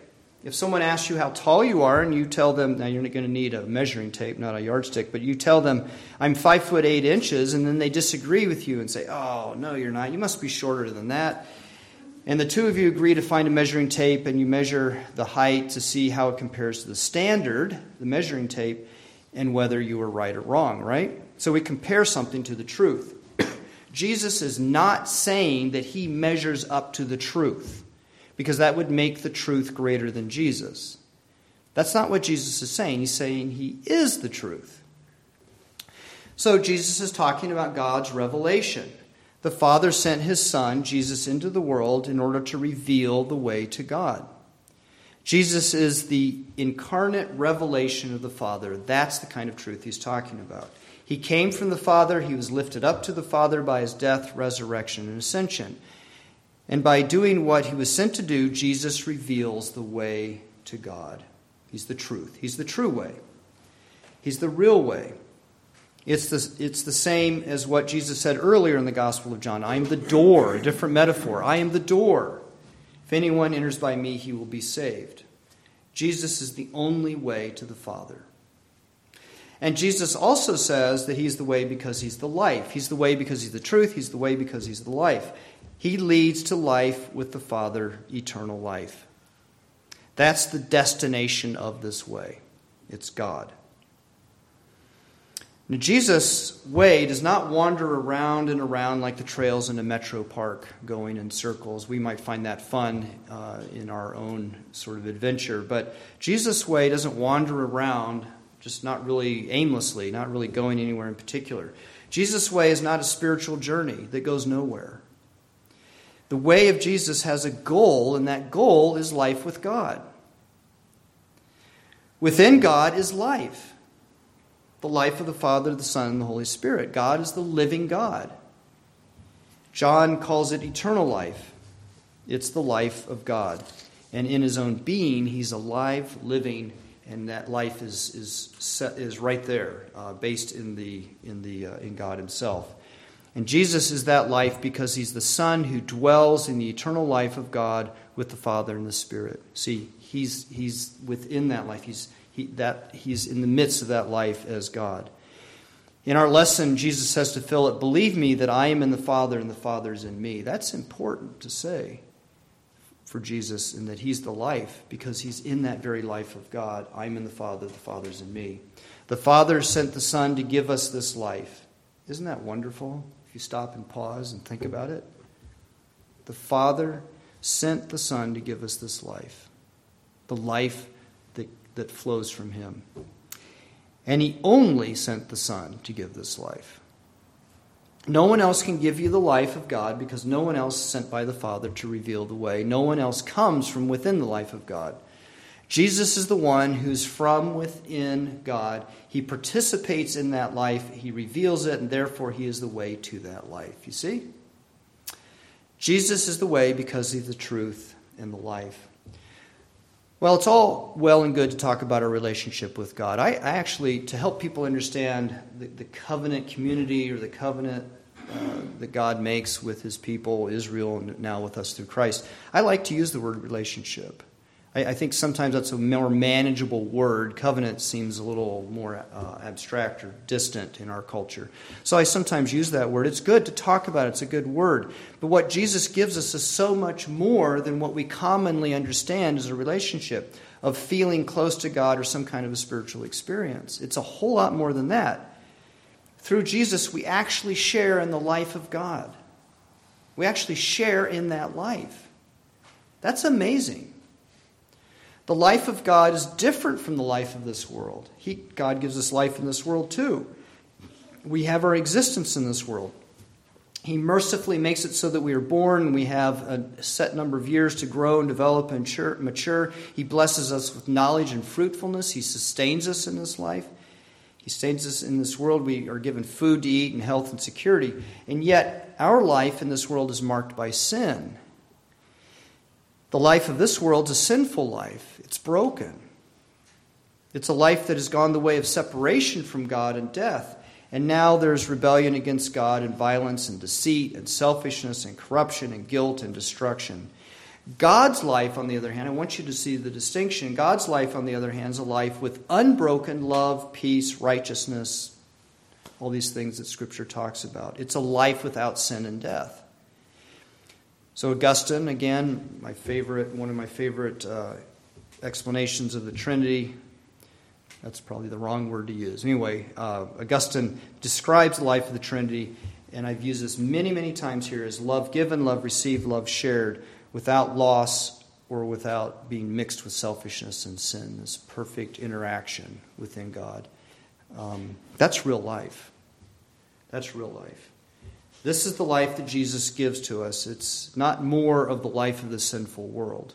If someone asks you how tall you are and you tell them, now you're going to need a measuring tape, not a yardstick, but you tell them, I'm five foot eight inches, and then they disagree with you and say, oh, no, you're not. You must be shorter than that. And the two of you agree to find a measuring tape and you measure the height to see how it compares to the standard, the measuring tape, and whether you were right or wrong, right? So we compare something to the truth. Jesus is not saying that he measures up to the truth because that would make the truth greater than Jesus. That's not what Jesus is saying. He's saying he is the truth. So Jesus is talking about God's revelation. The Father sent his Son, Jesus, into the world in order to reveal the way to God. Jesus is the incarnate revelation of the Father. That's the kind of truth he's talking about. He came from the Father, he was lifted up to the Father by his death, resurrection, and ascension. And by doing what he was sent to do, Jesus reveals the way to God. He's the truth, he's the true way, he's the real way. It's the, it's the same as what Jesus said earlier in the Gospel of John I am the door, a different metaphor. I am the door. If anyone enters by me, he will be saved. Jesus is the only way to the Father. And Jesus also says that he's the way because he's the life. He's the way because he's the truth. He's the way because he's the life. He leads to life with the Father, eternal life. That's the destination of this way. It's God. Now, Jesus' way does not wander around and around like the trails in a metro park going in circles. We might find that fun uh, in our own sort of adventure. But Jesus' way doesn't wander around just not really aimlessly, not really going anywhere in particular. Jesus' way is not a spiritual journey that goes nowhere. The way of Jesus has a goal, and that goal is life with God. Within God is life the life of the Father, the Son, and the Holy Spirit. God is the living God. John calls it eternal life. It's the life of God. And in his own being, he's alive, living, and that life is, is, set, is right there, uh, based in, the, in, the, uh, in God himself. And Jesus is that life because he's the Son who dwells in the eternal life of God with the Father and the Spirit. See, he's, he's within that life. He's, he, that, he's in the midst of that life as God. In our lesson, Jesus says to Philip, Believe me that I am in the Father and the Father is in me. That's important to say for Jesus and that he's the life because he's in that very life of God. I'm in the Father, the Father's in me. The Father sent the Son to give us this life. Isn't that wonderful? You stop and pause and think about it. The Father sent the Son to give us this life, the life that, that flows from him. And he only sent the Son to give this life. No one else can give you the life of God because no one else is sent by the Father to reveal the way. No one else comes from within the life of God. Jesus is the one who's from within God. He participates in that life, he reveals it, and therefore he is the way to that life. You see? Jesus is the way because he's the truth and the life. Well, it's all well and good to talk about our relationship with God. I, I actually, to help people understand the, the covenant community or the covenant uh, that God makes with his people, Israel, and now with us through Christ, I like to use the word relationship. I, I think sometimes that's a more manageable word. Covenant seems a little more uh, abstract or distant in our culture. So I sometimes use that word. It's good to talk about it, it's a good word. But what Jesus gives us is so much more than what we commonly understand as a relationship of feeling close to God or some kind of a spiritual experience. It's a whole lot more than that. Through Jesus, we actually share in the life of God. We actually share in that life. That's amazing. The life of God is different from the life of this world. He, God gives us life in this world too. We have our existence in this world. He mercifully makes it so that we are born, we have a set number of years to grow and develop and mature. He blesses us with knowledge and fruitfulness. He sustains us in this life. He sustains us in this world. We are given food to eat and health and security. And yet, our life in this world is marked by sin. The life of this world is a sinful life, it's broken. It's a life that has gone the way of separation from God and death. And now there's rebellion against God and violence and deceit and selfishness and corruption and guilt and destruction. God's life, on the other hand, I want you to see the distinction. God's life, on the other hand, is a life with unbroken love, peace, righteousness, all these things that Scripture talks about. It's a life without sin and death. So Augustine, again, my favorite, one of my favorite uh, explanations of the Trinity. That's probably the wrong word to use. Anyway, uh, Augustine describes the life of the Trinity, and I've used this many, many times here as love given, love received, love shared, without loss or without being mixed with selfishness and sin. This perfect interaction within God. Um, that's real life. That's real life. This is the life that Jesus gives to us. It's not more of the life of the sinful world.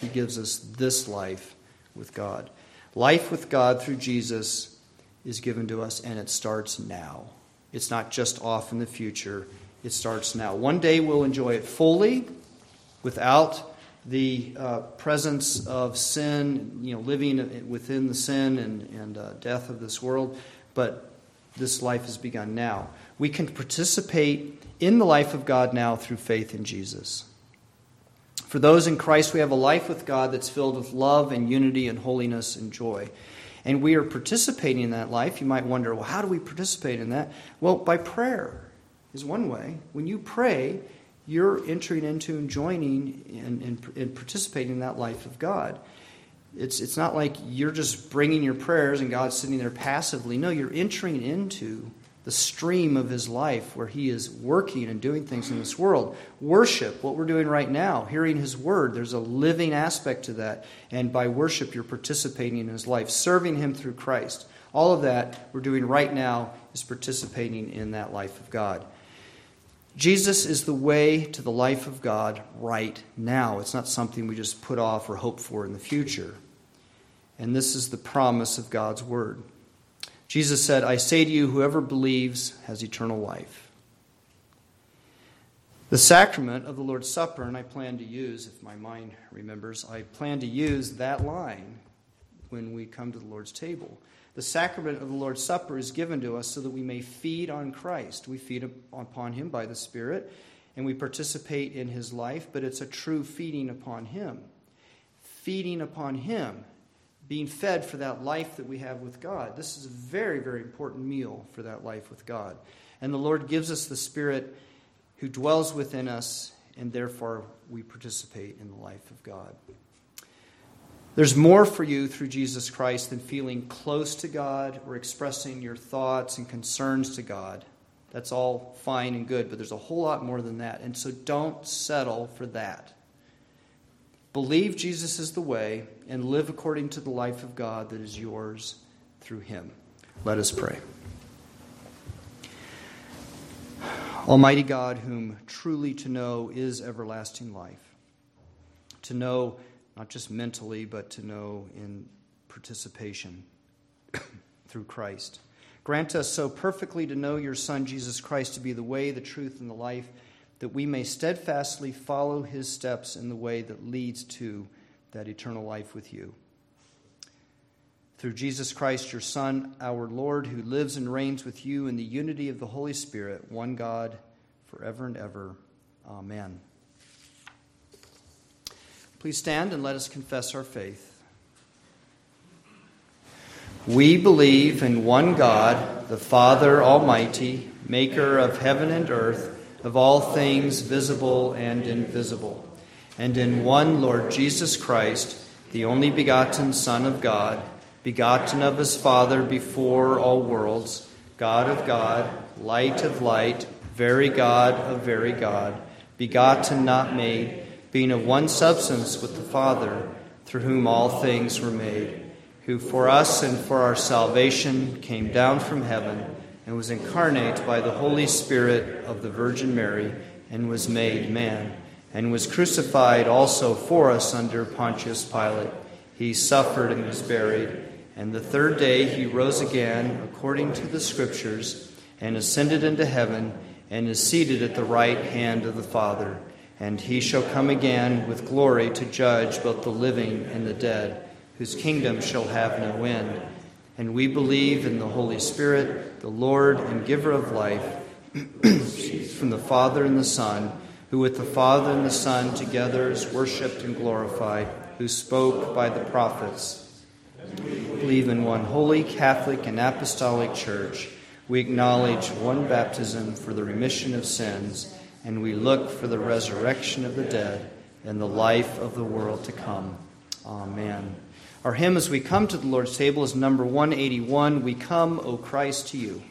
He gives us this life with God. Life with God through Jesus is given to us, and it starts now. It's not just off in the future, it starts now. One day we'll enjoy it fully without the uh, presence of sin, you know, living within the sin and, and uh, death of this world, but this life has begun now we can participate in the life of God now through faith in Jesus. For those in Christ, we have a life with God that's filled with love and unity and holiness and joy. And we are participating in that life. You might wonder, well, how do we participate in that? Well, by prayer is one way. When you pray, you're entering into and joining and, and, and participating in that life of God. It's, it's not like you're just bringing your prayers and God's sitting there passively. No, you're entering into the stream of his life where he is working and doing things in this world. Worship, what we're doing right now, hearing his word, there's a living aspect to that. And by worship, you're participating in his life, serving him through Christ. All of that we're doing right now is participating in that life of God. Jesus is the way to the life of God right now. It's not something we just put off or hope for in the future. And this is the promise of God's word. Jesus said, I say to you, whoever believes has eternal life. The sacrament of the Lord's Supper, and I plan to use, if my mind remembers, I plan to use that line when we come to the Lord's table. The sacrament of the Lord's Supper is given to us so that we may feed on Christ. We feed upon him by the Spirit, and we participate in his life, but it's a true feeding upon him. Feeding upon him, being fed for that life that we have with God. This is a very, very important meal for that life with God. And the Lord gives us the Spirit who dwells within us, and therefore we participate in the life of God. There's more for you through Jesus Christ than feeling close to God or expressing your thoughts and concerns to God. That's all fine and good, but there's a whole lot more than that. And so don't settle for that. Believe Jesus is the way and live according to the life of God that is yours through him. Let us pray. Almighty God, whom truly to know is everlasting life, to know not just mentally, but to know in participation through Christ. Grant us so perfectly to know your Son, Jesus Christ, to be the way, the truth, and the life, that we may steadfastly follow his steps in the way that leads to that eternal life with you. Through Jesus Christ, your Son, our Lord, who lives and reigns with you in the unity of the Holy Spirit, one God, forever and ever. Amen. Please stand and let us confess our faith. We believe in one God, the Father Almighty, maker of heaven and earth, of all things visible and invisible, and in one Lord Jesus Christ, the only begotten Son of God, begotten of his Father before all worlds, God of God, light of light, very God of very God, begotten, not made being of one substance with the Father, through whom all things were made, who for us and for our salvation came down from heaven and was incarnate by the Holy Spirit of the Virgin Mary and was made man, and was crucified also for us under Pontius Pilate. He suffered and was buried, and the third day he rose again according to the Scriptures and ascended into heaven and is seated at the right hand of the Father and he shall come again with glory to judge both the living and the dead, whose kingdom shall have no end. And we believe in the Holy Spirit, the Lord and giver of life, from the Father and the Son, who with the Father and the Son together is worshipped and glorified, who spoke by the prophets. We believe in one holy, Catholic, and Apostolic Church. We acknowledge one baptism for the remission of sins and we look for the resurrection of the dead and the life of the world to come. Amen. Our hymn as we come to the Lord's table is number 181 We Come, O Christ, to You.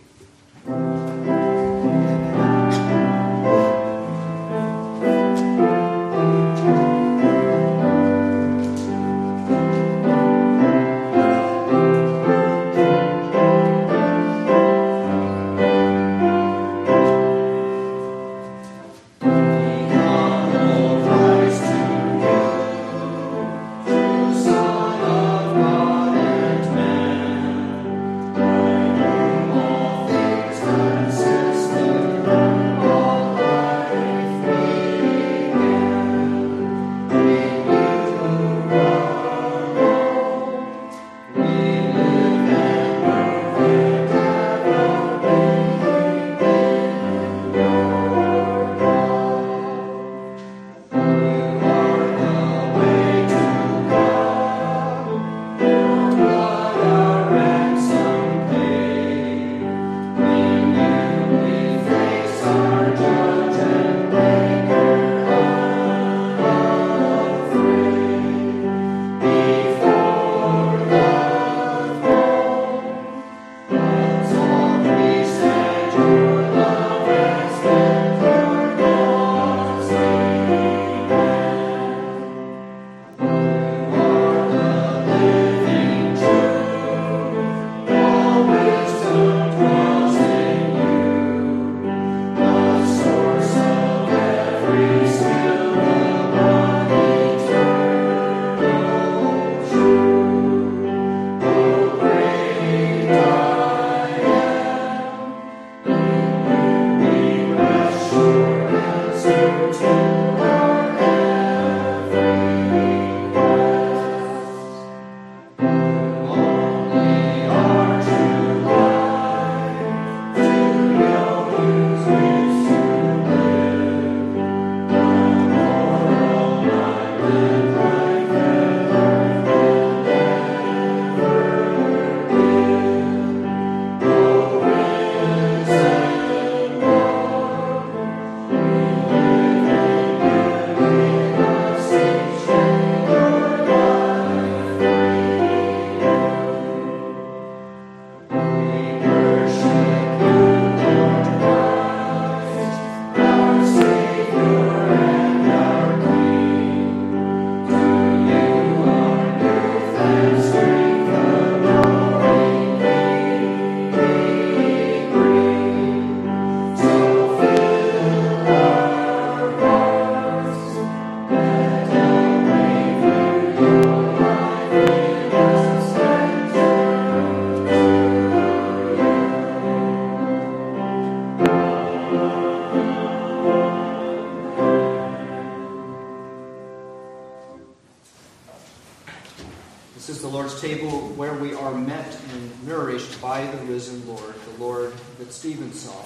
Stephen saw,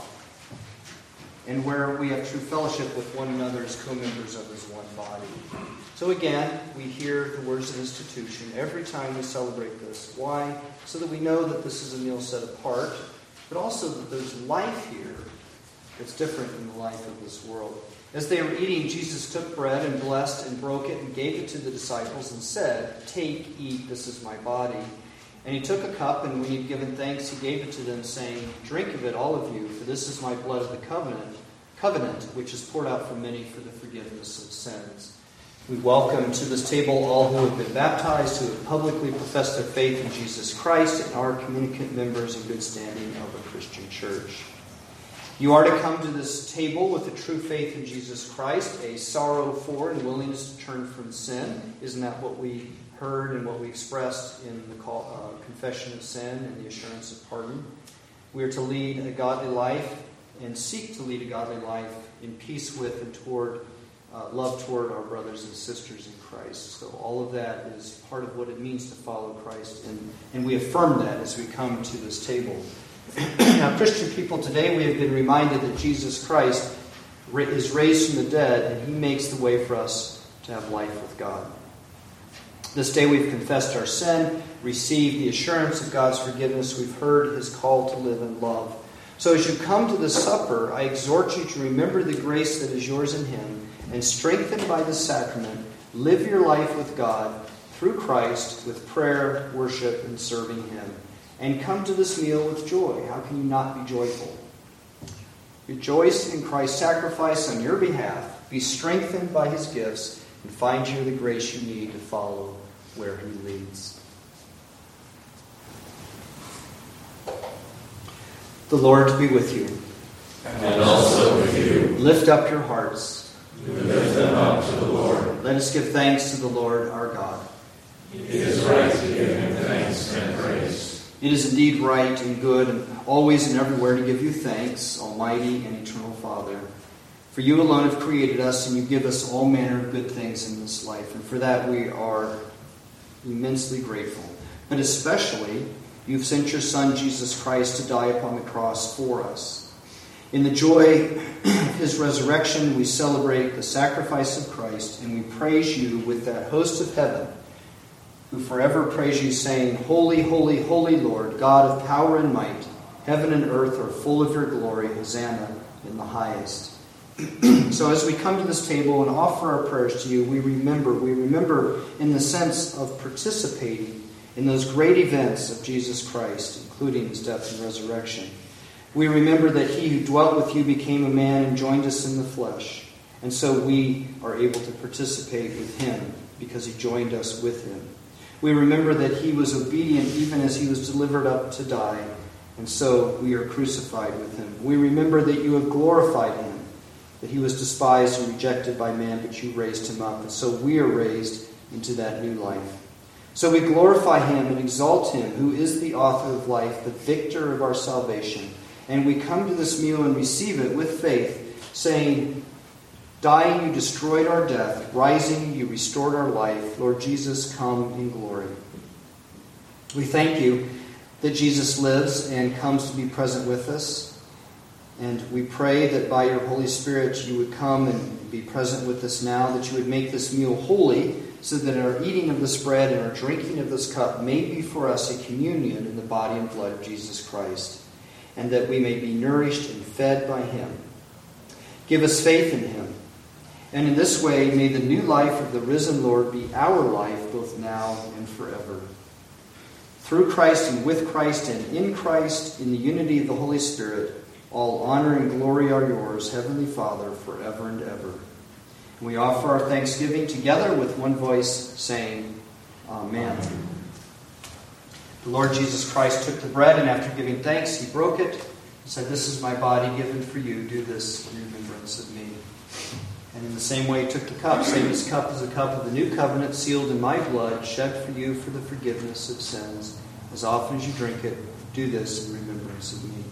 and where we have true fellowship with one another as co members of his one body. So again, we hear the words of institution every time we celebrate this. Why? So that we know that this is a meal set apart, but also that there's life here that's different from the life of this world. As they were eating, Jesus took bread and blessed and broke it and gave it to the disciples and said, Take, eat, this is my body. And he took a cup, and when he had given thanks, he gave it to them, saying, Drink of it, all of you, for this is my blood of the covenant, covenant, which is poured out for many for the forgiveness of sins. We welcome to this table all who have been baptized, who have publicly professed their faith in Jesus Christ, and are communicant members in good standing of a Christian church. You are to come to this table with a true faith in Jesus Christ, a sorrow for and willingness to turn from sin. Isn't that what we heard and what we expressed in the call, uh, confession of sin and the assurance of pardon? We are to lead a godly life and seek to lead a godly life in peace with and toward uh, love toward our brothers and sisters in Christ. So all of that is part of what it means to follow Christ, and, and we affirm that as we come to this table. now, Christian people, today we have been reminded that Jesus Christ is raised from the dead, and he makes the way for us to have life with God. This day we've confessed our sin, received the assurance of God's forgiveness, we've heard his call to live in love. So as you come to the supper, I exhort you to remember the grace that is yours in him, and strengthened by the sacrament, live your life with God through Christ with prayer, worship, and serving him and come to this meal with joy. How can you not be joyful? Rejoice in Christ's sacrifice on your behalf. Be strengthened by his gifts and find you the grace you need to follow where he leads. The Lord be with you. And also with you. Lift up your hearts. Lift them up to the Lord. Let us give thanks to the Lord our God. It is right to give him thanks and praise. It is indeed right and good and always and everywhere to give you thanks, Almighty and Eternal Father. For you alone have created us, and you give us all manner of good things in this life. And for that we are immensely grateful. But especially, you've sent your Son, Jesus Christ, to die upon the cross for us. In the joy of his resurrection, we celebrate the sacrifice of Christ, and we praise you with that host of heaven who forever praise you, saying, Holy, holy, holy Lord, God of power and might, heaven and earth are full of your glory. Hosanna in the highest. so as we come to this table and offer our prayers to you, we remember, we remember in the sense of participating in those great events of Jesus Christ, including his death and resurrection. We remember that he who dwelt with you became a man and joined us in the flesh. And so we are able to participate with him because he joined us with him. We remember that he was obedient even as he was delivered up to die, and so we are crucified with him. We remember that you have glorified him, that he was despised and rejected by man, but you raised him up, and so we are raised into that new life. So we glorify him and exalt him, who is the author of life, the victor of our salvation. And we come to this meal and receive it with faith, saying, Dying, you destroyed our death. Rising, you restored our life. Lord Jesus, come in glory. We thank you that Jesus lives and comes to be present with us. And we pray that by your Holy Spirit you would come and be present with us now, that you would make this meal holy, so that our eating of this bread and our drinking of this cup may be for us a communion in the body and blood of Jesus Christ, and that we may be nourished and fed by him. Give us faith in him and in this way, may the new life of the risen Lord be our life both now and forever. Through Christ and with Christ and in Christ, in the unity of the Holy Spirit, all honor and glory are yours, Heavenly Father, forever and ever. And we offer our thanksgiving together with one voice, saying, Amen. The Lord Jesus Christ took the bread, and after giving thanks, he broke it and said, This is my body given for you. Do this in remembrance of me. And in the same way, he took the cup, saying, This cup is a cup of the new covenant, sealed in my blood, shed for you for the forgiveness of sins. As often as you drink it, do this in remembrance of me.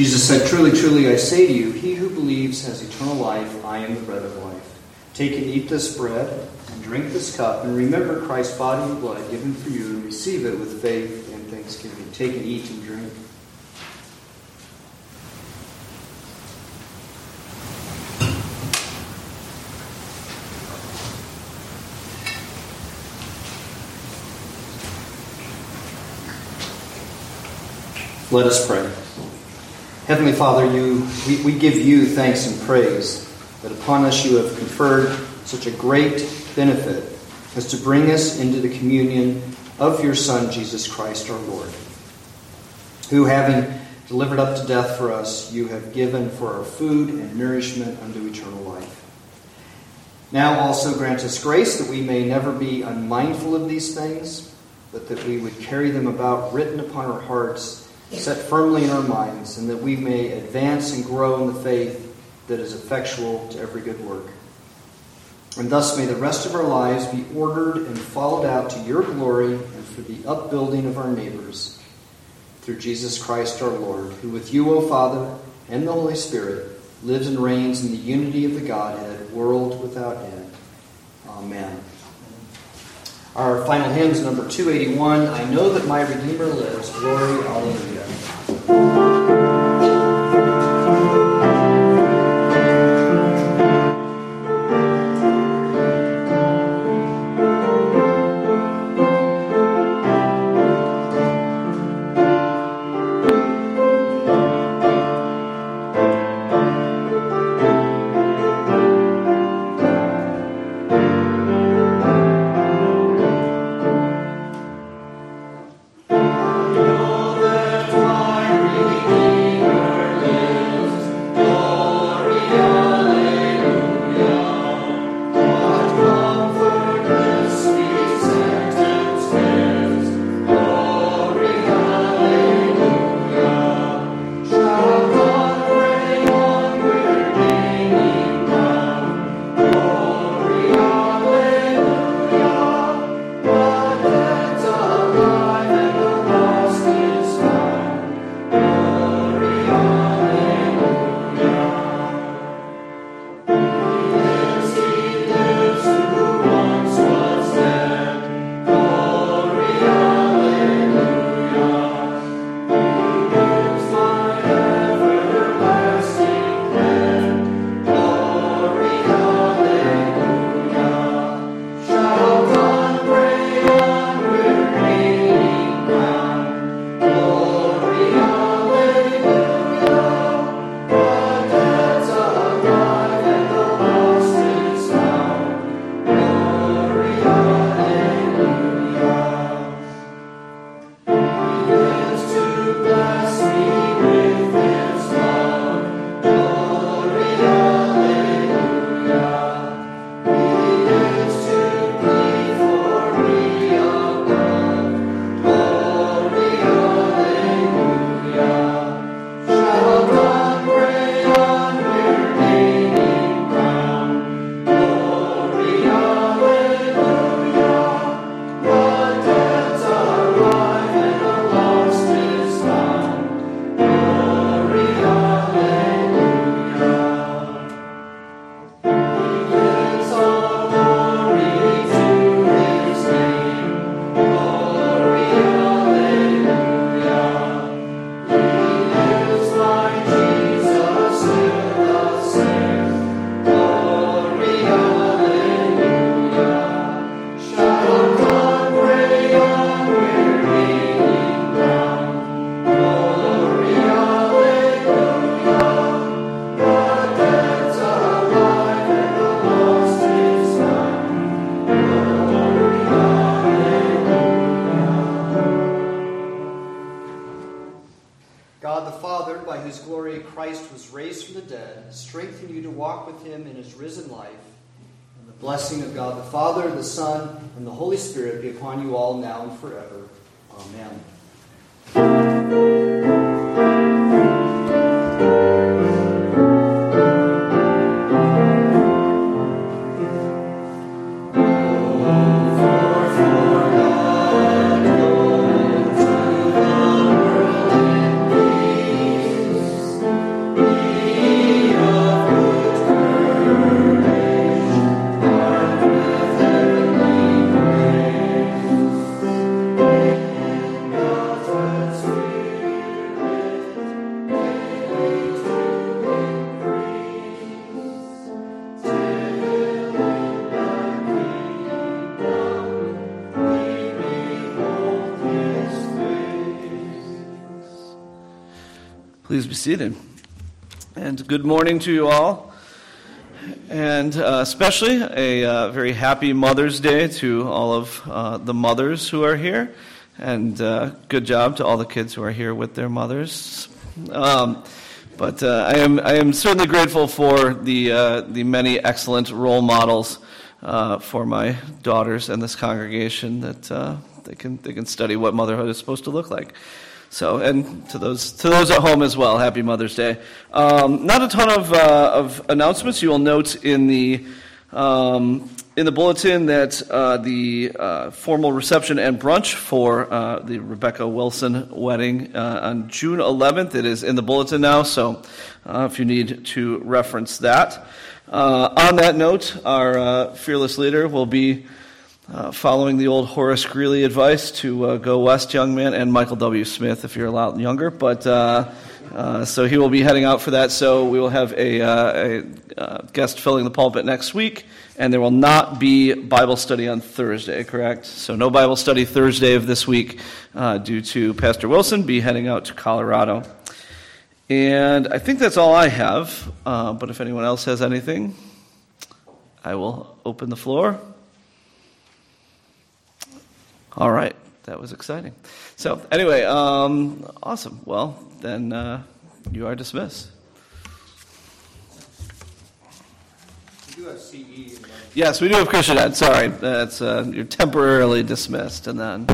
Jesus said, Truly, truly, I say to you, he who believes has eternal life. I am the bread of life. Take and eat this bread and drink this cup, and remember Christ's body and blood given for you, and receive it with faith and thanksgiving. Take and eat and drink. Let us pray. Heavenly Father, you, we, we give you thanks and praise that upon us you have conferred such a great benefit as to bring us into the communion of your Son, Jesus Christ our Lord, who, having delivered up to death for us, you have given for our food and nourishment unto eternal life. Now also grant us grace that we may never be unmindful of these things, but that we would carry them about written upon our hearts set firmly in our minds, and that we may advance and grow in the faith that is effectual to every good work. And thus may the rest of our lives be ordered and followed out to your glory and for the upbuilding of our neighbors. Through Jesus Christ our Lord, who with you, O Father, and the Holy Spirit, lives and reigns in the unity of the Godhead, world without end. Amen. Our final hymn is number 281 I Know That My Redeemer Lives. Glory, Alleluia. Seated. And good morning to you all. And uh, especially a uh, very happy Mother's Day to all of uh, the mothers who are here. And uh, good job to all the kids who are here with their mothers. Um, but uh, I, am, I am certainly grateful for the, uh, the many excellent role models for my daughters and this congregation that they, can, they can study what motherhood is supposed to look like. So, and to those to those at home as well, Happy Mother's Day. Um, not a ton of uh, of announcements. You will note in the um, in the bulletin that uh, the uh, formal reception and brunch for uh, the Rebecca Wilson wedding uh, on June 11th. It is in the bulletin now, so uh, if you need to reference that. on that note, our fearless leader will be. Uh, following the old Horace Greeley advice to uh, go west, young man, and Michael W. Smith if you're a lot younger. But uh, uh so he will be heading out for that. So we will have a, uh, a uh, guest filling the pulpit next week, and there will not be Bible study on Thursday. Correct? So no Bible study Thursday of this week due to Pastor Wilson be heading out to Colorado. And I think that's all I have. but if anyone else has anything, I will open the floor. All right, that was exciting. So, anyway, um, awesome. Well, then uh, you are dismissed. We do have Yes, we do have Christian Ed. Sorry, that's uh, you're temporarily dismissed, and then.